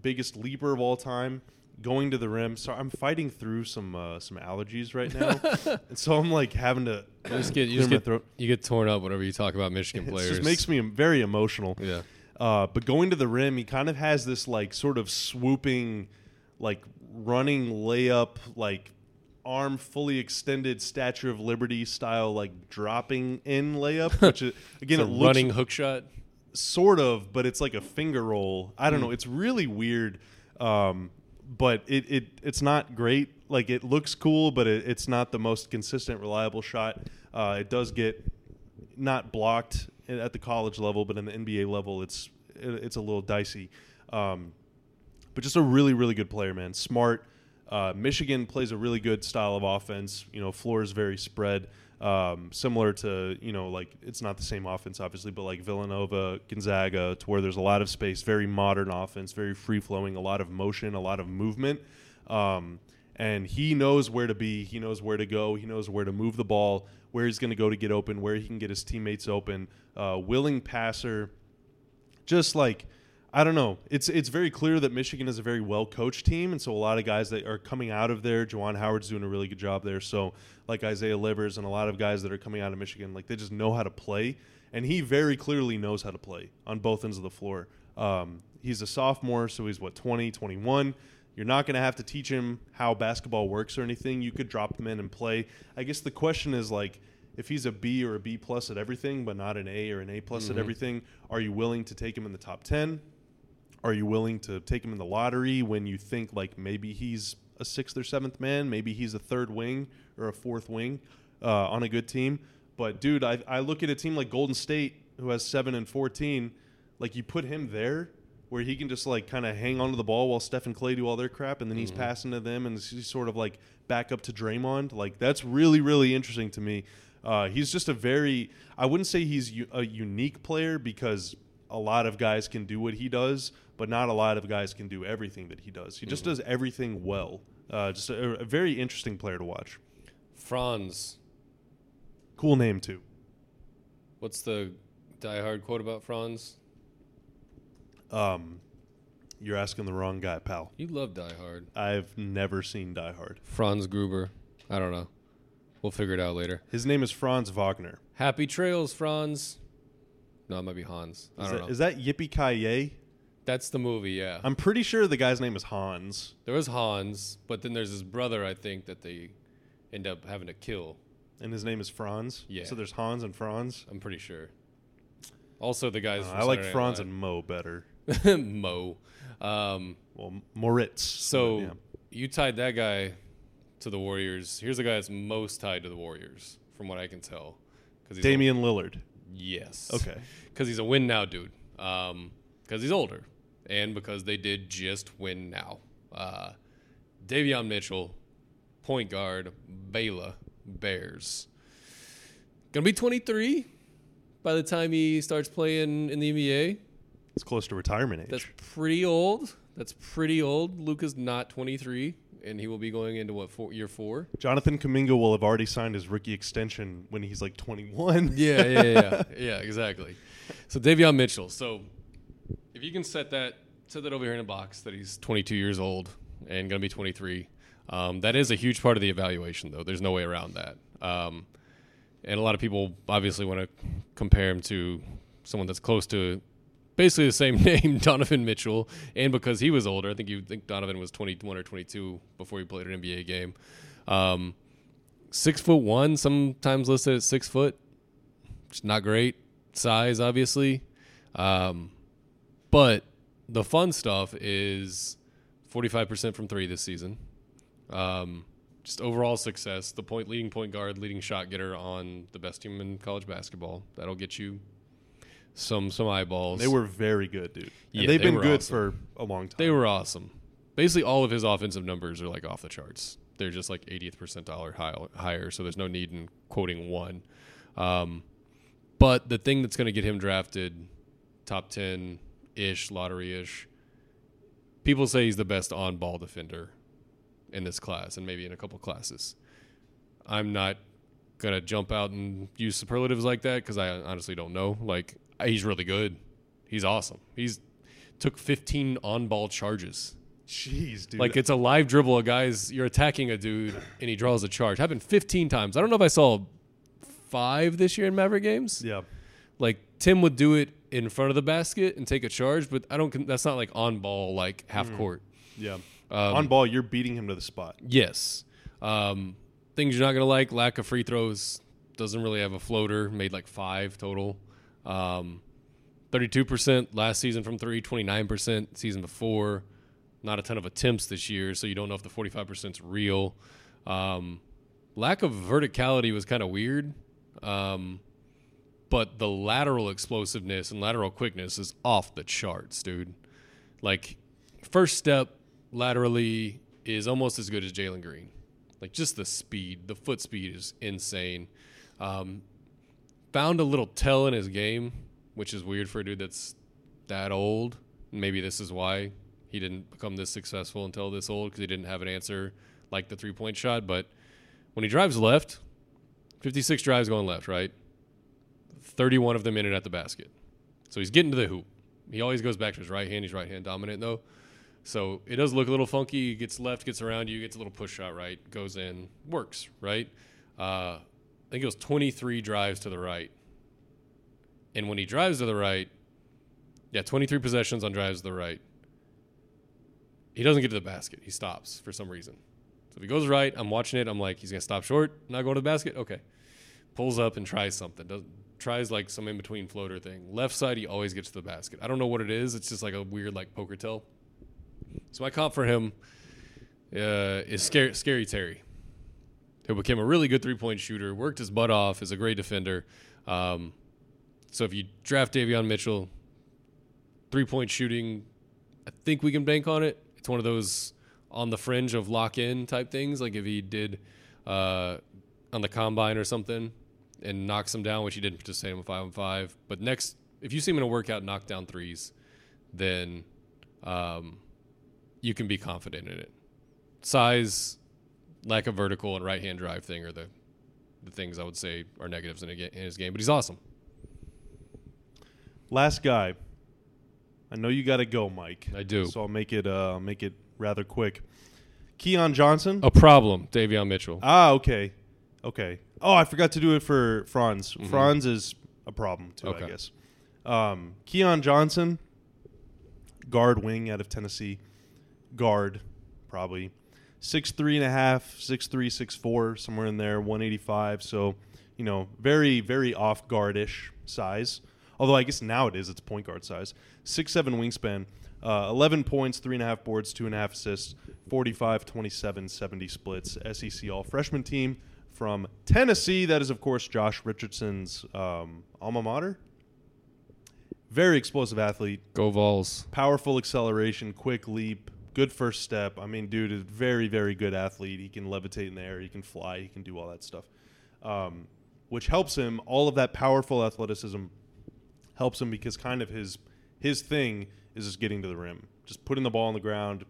[SPEAKER 1] biggest leaper of all time. Going to the rim. So I'm fighting through some uh, some allergies right now, (laughs) and so I'm like having to
[SPEAKER 2] You just get you just get,
[SPEAKER 1] throat.
[SPEAKER 2] you get torn up whenever you talk about Michigan (laughs) players.
[SPEAKER 1] It
[SPEAKER 2] players.
[SPEAKER 1] just makes me very emotional.
[SPEAKER 2] yeah.
[SPEAKER 1] Uh, but going to the rim, he kind of has this like sort of swooping, like running layup, like arm fully extended Statue of Liberty style, like dropping in layup. Which is, (laughs) again,
[SPEAKER 2] It's
[SPEAKER 1] it
[SPEAKER 2] a
[SPEAKER 1] looks
[SPEAKER 2] running hook shot.
[SPEAKER 1] Sort of, but it's like a finger roll. I don't
[SPEAKER 2] Hmm.
[SPEAKER 1] know. It's really weird. Um, but it, it it's not great. Like it looks cool, but it, it's not the most consistent, reliable shot. Uh, it does get not blocked at the college level, but in the NBA level, it's it, it's a little dicey. Um, but just a really really good player, man. Smart. Uh, Michigan plays a really good style of offense. You know, floor is very spread, um, similar to you know like it's not the same offense obviously, but like Villanova, Gonzaga, to where there's a lot of space, very modern offense, very free flowing, a lot of motion, a lot of movement. Um, and he knows where to be. He knows where to go. He knows where to move the ball, where he's going to go to get open, where he can get his teammates open. Uh, willing passer, just like I don't know. It's it's very clear that Michigan is a very well coached team, and so a lot of guys that are coming out of there. Juwan Howard's doing a really good job there. So like Isaiah Livers and a lot of guys that are coming out of Michigan, like they just know how to play, and he very clearly knows how to play on both ends of the floor. Um, he's a sophomore, so he's what 20, 21. You're not going to have to teach him how basketball works or anything. You could drop him in and play. I guess the question is like, if he's a B or a B plus at everything, but not an A or an A plus
[SPEAKER 2] Mm-hmm.
[SPEAKER 1] at everything, are you willing to take him in the top ten? Are you willing to take him in the lottery when you think like maybe he's a sixth or seventh man, maybe he's a third wing or a fourth wing uh, on a good team? But dude, I, I look at a team like Golden State who has seven and fourteen. Like you put him there where he can just like kind of hang onto the ball while Steph and Clay do all their crap, and then he's passing to them and he's sort of like back up to Draymond. Like that's really really interesting to me. Uh, he's just a very I wouldn't say he's u- a unique player because a lot of guys can do what he does, but not a lot of guys can do everything that he does. He just does everything well. Uh, just a, a very interesting player to watch.
[SPEAKER 2] Franz.
[SPEAKER 1] Cool name too.
[SPEAKER 2] What's the diehard quote about Franz?
[SPEAKER 1] Um, you're asking the wrong guy, pal.
[SPEAKER 2] You love Die Hard.
[SPEAKER 1] I've never seen Die Hard.
[SPEAKER 2] Franz Gruber. I don't know. We'll figure it out later.
[SPEAKER 1] His name is Franz Wagner.
[SPEAKER 2] Happy trails, Franz. No, it might be Hans. I
[SPEAKER 1] Is
[SPEAKER 2] don't
[SPEAKER 1] that,
[SPEAKER 2] know.
[SPEAKER 1] is that Yippee Ki Yay?
[SPEAKER 2] That's the movie, yeah.
[SPEAKER 1] I'm pretty sure the guy's name is Hans.
[SPEAKER 2] there was Hans, but then there's his brother, I think, that they end up having to kill.
[SPEAKER 1] and his name is Franz.
[SPEAKER 2] Yeah.
[SPEAKER 1] So there's Hans and Franz.
[SPEAKER 2] I'm pretty sure. Also, the guys.
[SPEAKER 1] Uh,
[SPEAKER 2] from
[SPEAKER 1] I like
[SPEAKER 2] Saturday
[SPEAKER 1] Franz
[SPEAKER 2] Night
[SPEAKER 1] and Mo better.
[SPEAKER 2] Live. (laughs) Mo. Um,
[SPEAKER 1] Well, Moritz.
[SPEAKER 2] so
[SPEAKER 1] yeah.
[SPEAKER 2] you tied that guy to the Warriors. Here's the guy that's most tied to the Warriors, from what I can tell. Because
[SPEAKER 1] Damian Lillard.
[SPEAKER 2] Yes.
[SPEAKER 1] Okay.
[SPEAKER 2] Because he's a win now dude. Because he's older, and because they did just win now. Uh, Davion Mitchell, point guard, Baylor Bears. Gonna be 23 by the time he starts playing in the NBA.
[SPEAKER 1] It's close to retirement age.
[SPEAKER 2] That's pretty old. That's pretty old. Luka's not 23, and he will be going into what four, year four.
[SPEAKER 1] Jonathan Kuminga will have already signed his rookie extension when he's like 21.
[SPEAKER 2] Yeah, yeah, yeah, (laughs) yeah, exactly. So Davion Mitchell. So if you can set that set that over here in a box that he's 22 years old and going to be 23, um, that is a huge part of the evaluation, though. There's no way around that. Um, and a lot of people obviously want to compare him to someone that's close to basically the same (laughs) name, Donovan Mitchell. And because he was older, I think you think Donovan was 21 or 22 before he played an NBA game. Um, six foot one, sometimes listed at six foot. It's not great size, obviously. Um, but the fun stuff is 45% from three this season. Um, just overall success. The point leading point guard, leading shot getter on the best team in college basketball. That'll get you some some eyeballs.
[SPEAKER 1] They were very good, dude. And
[SPEAKER 2] Yeah,
[SPEAKER 1] they've
[SPEAKER 2] they
[SPEAKER 1] been good
[SPEAKER 2] awesome.
[SPEAKER 1] for a long time.
[SPEAKER 2] They were awesome. Basically, all of his offensive numbers are like off the charts. They're just like 80th percentile high, higher, so there's no need in quoting one. Um, but the thing that's going to get him drafted top 10 ish, lottery ish, people say he's the best on ball defender in this class and maybe in a couple classes. I'm not going to jump out and use superlatives like that because I honestly don't know. Like, he's really good. He's awesome. He's took 15 on ball charges.
[SPEAKER 1] Jeez, dude.
[SPEAKER 2] Like it's a live dribble. A guy's you're attacking a dude and he draws a charge. Happened 15 times. I don't know if I saw five this year in Maverick games.
[SPEAKER 1] yeah.
[SPEAKER 2] Like Tim would do it in front of the basket and take a charge, but I don't. That's not like on ball, like half court.
[SPEAKER 1] Yeah.
[SPEAKER 2] Um,
[SPEAKER 1] On ball, you're beating him to the spot.
[SPEAKER 2] Yes. Um, things you're not gonna like: lack of free throws. Doesn't really have a floater. Made like five total. Um, 32% last season from three. 29% season before. Not a ton of attempts this year, so you don't know if the 45% is real. Um, lack of verticality was kind of weird. Um, but the lateral explosiveness and lateral quickness is off the charts, dude. Like, first step laterally is almost as good as Jalen Green. Like, just the speed, the foot speed is insane. Um, found a little tell in his game, which is weird for a dude that's that old. Maybe this is why he didn't become this successful until this old because he didn't have an answer like the three point shot. But when he drives left, 56 drives going left, right? 31 of them in and at the basket. So he's getting to the hoop. He always goes back to his right hand. He's right hand dominant though. So it does look a little funky. He gets left, gets around you, gets a little push shot right, goes in, works, right? Uh, think it was 23 drives to the right. And when he drives to the right, yeah, 23 possessions on drives to the right. He doesn't get to the basket. He stops for some reason. So if he goes right, I'm watching it. I'm like, he's going to stop short, not going to the basket? Okay. pulls up and tries something. Does, tries like some in between floater thing. Left side, he always gets to the basket. I don't know what it is. It's just like a weird like poker tell. So my comp for him uh, is scary, scary Terry, who became a really good three point shooter, worked his butt off, is a great defender. Um, so if you draft Davion Mitchell, three point shooting, I think we can bank on it. It's one of those on the fringe of lock in type things. Like if he did uh, on the combine or something and knocks him down, which he didn't participate in five on five. But next, if you see him in a workout knock down threes, then um, you can be confident in it. Size, lack of vertical, and right hand drive thing are the the things I would say are negatives in, a, in his game. But he's awesome.
[SPEAKER 1] Last guy. I know you got to go, Mike.
[SPEAKER 2] I do.
[SPEAKER 1] So I'll make it. Uh, make it rather quick. Keon Johnson.
[SPEAKER 2] A problem, Davion Mitchell.
[SPEAKER 1] Ah, okay, okay. Oh, I forgot to do it for Franz. Franz is a problem too, I guess. Um, Keon Johnson, guard wing out of Tennessee, guard probably six three and a half, six three, six four, somewhere in there, one eighty five. So, you know, very very off guardish size. Although I guess nowadays it's it's point guard size. Six seven wingspan, uh, eleven points, three and a half boards, two and a half assists, 45, 27, 70 splits. SEC all freshman team from Tennessee. That is of course Josh Richardson's um, alma mater. Very explosive athlete,
[SPEAKER 2] Go Vols.
[SPEAKER 1] powerful acceleration, quick leap, good first step. I mean, dude is very, very good athlete. He can levitate in the air, he can fly, he can do all that stuff, um, which helps him. All of that powerful athleticism helps him because kind of his his thing is just getting to the rim, just putting the ball on the ground,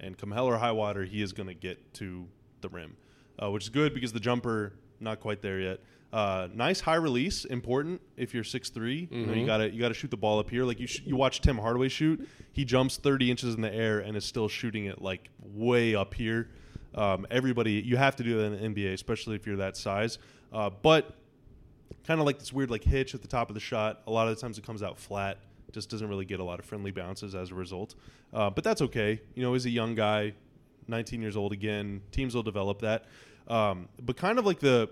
[SPEAKER 1] and come hell or high water, he is going to get to the rim, uh, which is good because the jumper not quite there yet. Uh, nice high release, important if you're six You know, you
[SPEAKER 2] Mhm.
[SPEAKER 1] gotta you gotta shoot the ball up here. Like you sh- you watch Tim Hardaway shoot, he jumps 30 inches in the air and is still shooting it like way up here. Um, everybody, you have to do that in the NBA, especially if you're that size. Uh, but kind of like this weird like hitch at the top of the shot. A lot of the times it comes out flat. Just doesn't really get a lot of friendly bounces as a result. Uh, but that's okay. You know, he's a young guy, 19 years old again. Teams will develop that. Um, but kind of like the,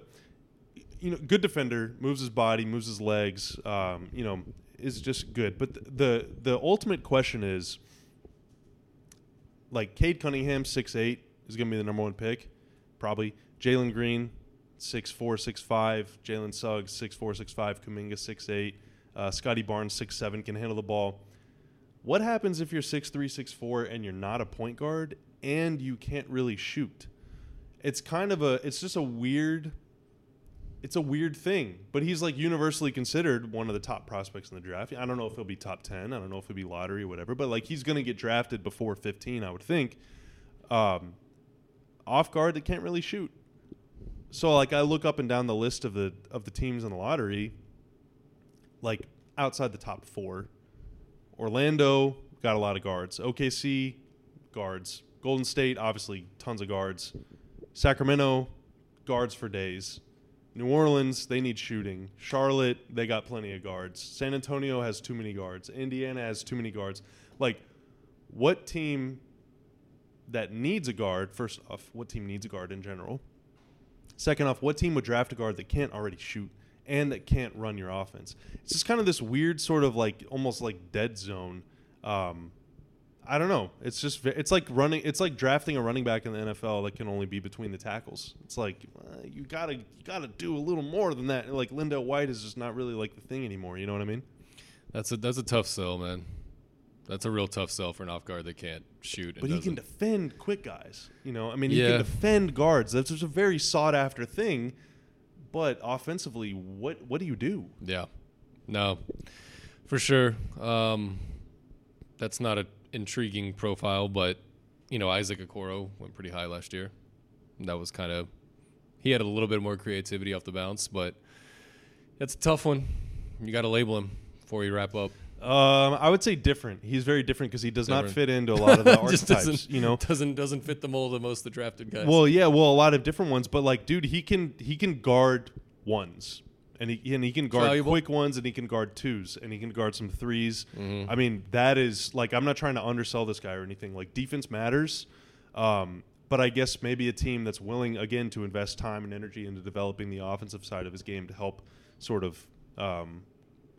[SPEAKER 1] you know, good defender moves his body, moves his legs. Um, you know, is just good. But the, the the ultimate question is, like Cade Cunningham, six eight is going to be the number one pick, probably. Jalen Green, six four, six five. Jalen Suggs, six four, six five. Kuminga, six eight. Uh, Scottie Barnes, six seven, can handle the ball. What happens if you're six three, six four, and you're not a point guard and you can't really shoot? It's kind of a. It's just a weird. It's a weird thing, but he's like universally considered one of the top prospects in the draft. I don't know if he'll be top ten. I don't know if he'll be lottery or whatever, but like he's going to get drafted before fifteen, I would think. Um, off guard that can't really shoot. So like I look up and down the list of the of the teams in the lottery, like outside the top four, Orlando got a lot of guards. OKC guards. Golden State obviously tons of guards. Sacramento guards for days. New Orleans they need shooting. Charlotte they got plenty of guards. San Antonio has too many guards. Indiana has too many guards. Like what team that needs a guard, first off, what team needs a guard in general? Second off, what team would draft a guard that can't already shoot and that can't run your offense? It's just kind of this weird sort of like almost like dead zone. Um, I don't know. It's just it's like running. It's like drafting a running back in the NFL that can only be between the tackles. It's like uh, you gotta you gotta do a little more than that. Like LenDale White is just not really like the thing anymore. You know what I mean?
[SPEAKER 2] That's a that's a tough sell, man. That's a real tough sell for an off guard that can't shoot. and
[SPEAKER 1] But he can
[SPEAKER 2] doesn't-
[SPEAKER 1] defend quick guys. You know, I mean, he
[SPEAKER 2] Yeah.
[SPEAKER 1] can defend guards. That's just a very sought after thing. But offensively, what what do you do?
[SPEAKER 2] Yeah, no, for sure. Um, that's not an intriguing profile, but you know Isaac Okoro went pretty high last year. That was kind of he had a little bit more creativity off the bounce, but that's a tough one. You got to label him before you wrap up.
[SPEAKER 1] Um, I would say different. He's very different because he does not fit into a lot of the (laughs)
[SPEAKER 2] Just
[SPEAKER 1] archetypes.
[SPEAKER 2] doesn't
[SPEAKER 1] You know,
[SPEAKER 2] doesn't doesn't fit the mold of most of the drafted guys.
[SPEAKER 1] Well, yeah, well, a lot of different ones, but like, dude, he can he can guard ones, and he and he can guard
[SPEAKER 2] valuable.
[SPEAKER 1] quick ones, and he can guard twos, and he can guard some 3s
[SPEAKER 2] Mhm.
[SPEAKER 1] I mean, that is like, I'm not trying to undersell this guy or anything. Like, defense matters, um, but I guess maybe a team that's willing again to invest time and energy into developing the offensive side of his game to help sort of um,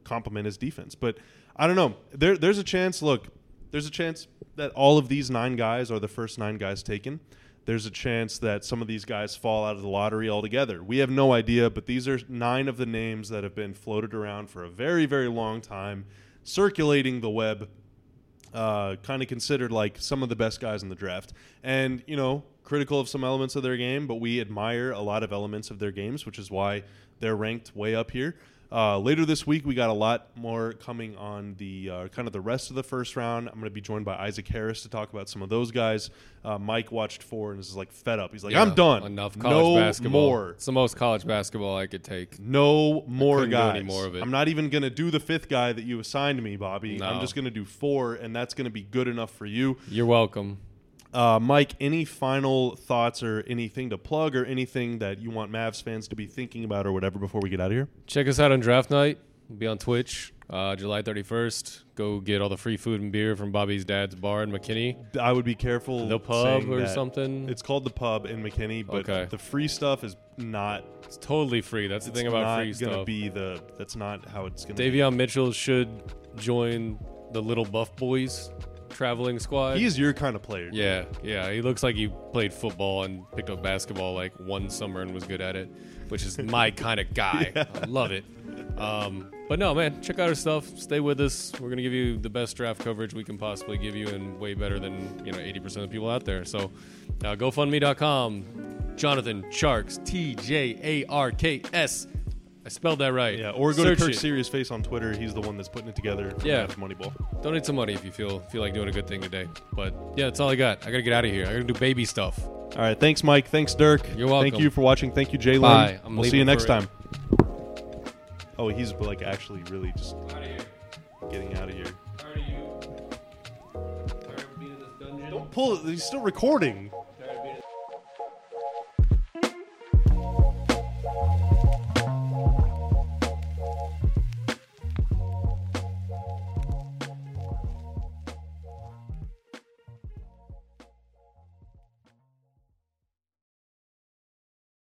[SPEAKER 1] complement his defense. But I don't know. There, there's a chance. Look, there's a chance that all of these nine guys are the first nine guys taken. There's a chance that some of these guys fall out of the lottery altogether. We have no idea, but these are nine of the names that have been floated around for a very, very long time, circulating the web, uh, kind of considered like some of the best guys in the draft. And, you know, critical of some elements of their game, but we admire a lot of elements of their games, which is why they're ranked way up here. Uh, later this week, we got a lot more coming on the uh, kind of the rest of the first round. I'm going to be joined by Isaac Harris to talk about some of those guys. Uh, Mike watched four and is like fed up. He's like,
[SPEAKER 2] Yeah,
[SPEAKER 1] I'm done.
[SPEAKER 2] Enough college
[SPEAKER 1] no
[SPEAKER 2] basketball.
[SPEAKER 1] more.
[SPEAKER 2] It's the most college basketball I could take.
[SPEAKER 1] No more guys.
[SPEAKER 2] more of it.
[SPEAKER 1] I'm not even going to do the fifth guy that you assigned me, Bobby. I'm just going to do four, and that's going to be good enough for you.
[SPEAKER 2] You're welcome.
[SPEAKER 1] Uh, Mike, any final thoughts or anything to plug or anything that you want Mavs fans to be thinking about or whatever before we get out of here?
[SPEAKER 2] Check us out on draft night. We'll be on Twitch uh, July 31st. Go get all the free food and beer from Bobby's dad's bar in McKinney.
[SPEAKER 1] I would be careful.
[SPEAKER 2] The pub or
[SPEAKER 1] that.
[SPEAKER 2] something.
[SPEAKER 1] It's called the pub in McKinney, but
[SPEAKER 2] Okay.
[SPEAKER 1] the free stuff is not.
[SPEAKER 2] It's totally free. That's the thing about free
[SPEAKER 1] gonna be the. That's not how it's gonna. be.
[SPEAKER 2] Davion Mitchell should join the Little Buff Boys traveling squad.
[SPEAKER 1] He's your kind of player.
[SPEAKER 2] Yeah, yeah. He looks like he played football and picked up basketball like one summer and was good at it, which is my (laughs) kind of guy. I love it. Um, but no, man, check out our stuff. Stay with us. We're gonna give you the best draft coverage we can possibly give you, and way better than you know 80% of the people out there. So, uh, GoFundMe.com. Jonathan Tjarks, T J A R K S. I spelled that right.
[SPEAKER 1] Yeah, or go
[SPEAKER 2] Search
[SPEAKER 1] to Kirk
[SPEAKER 2] it.
[SPEAKER 1] Serious Face on Twitter. He's the one that's putting it together. for
[SPEAKER 2] Yeah.
[SPEAKER 1] Mavs Moneyball.
[SPEAKER 2] Donate some money if you feel feel like doing a good thing today. But yeah, that's all I got. I gotta get out of here. I gotta do baby stuff.
[SPEAKER 1] All right. Thanks, Mike. Thanks, Dirk.
[SPEAKER 2] You're welcome.
[SPEAKER 1] Thank you for watching. Thank you, Jalen.
[SPEAKER 2] Bye. I'm
[SPEAKER 1] we'll see
[SPEAKER 2] leaving
[SPEAKER 1] you next
[SPEAKER 2] for
[SPEAKER 1] time. Oh, he's like actually really just
[SPEAKER 2] Out of here.
[SPEAKER 1] getting out of here.
[SPEAKER 2] Tired you. Tired of being in this dungeon.
[SPEAKER 1] Don't pull it. He's still recording.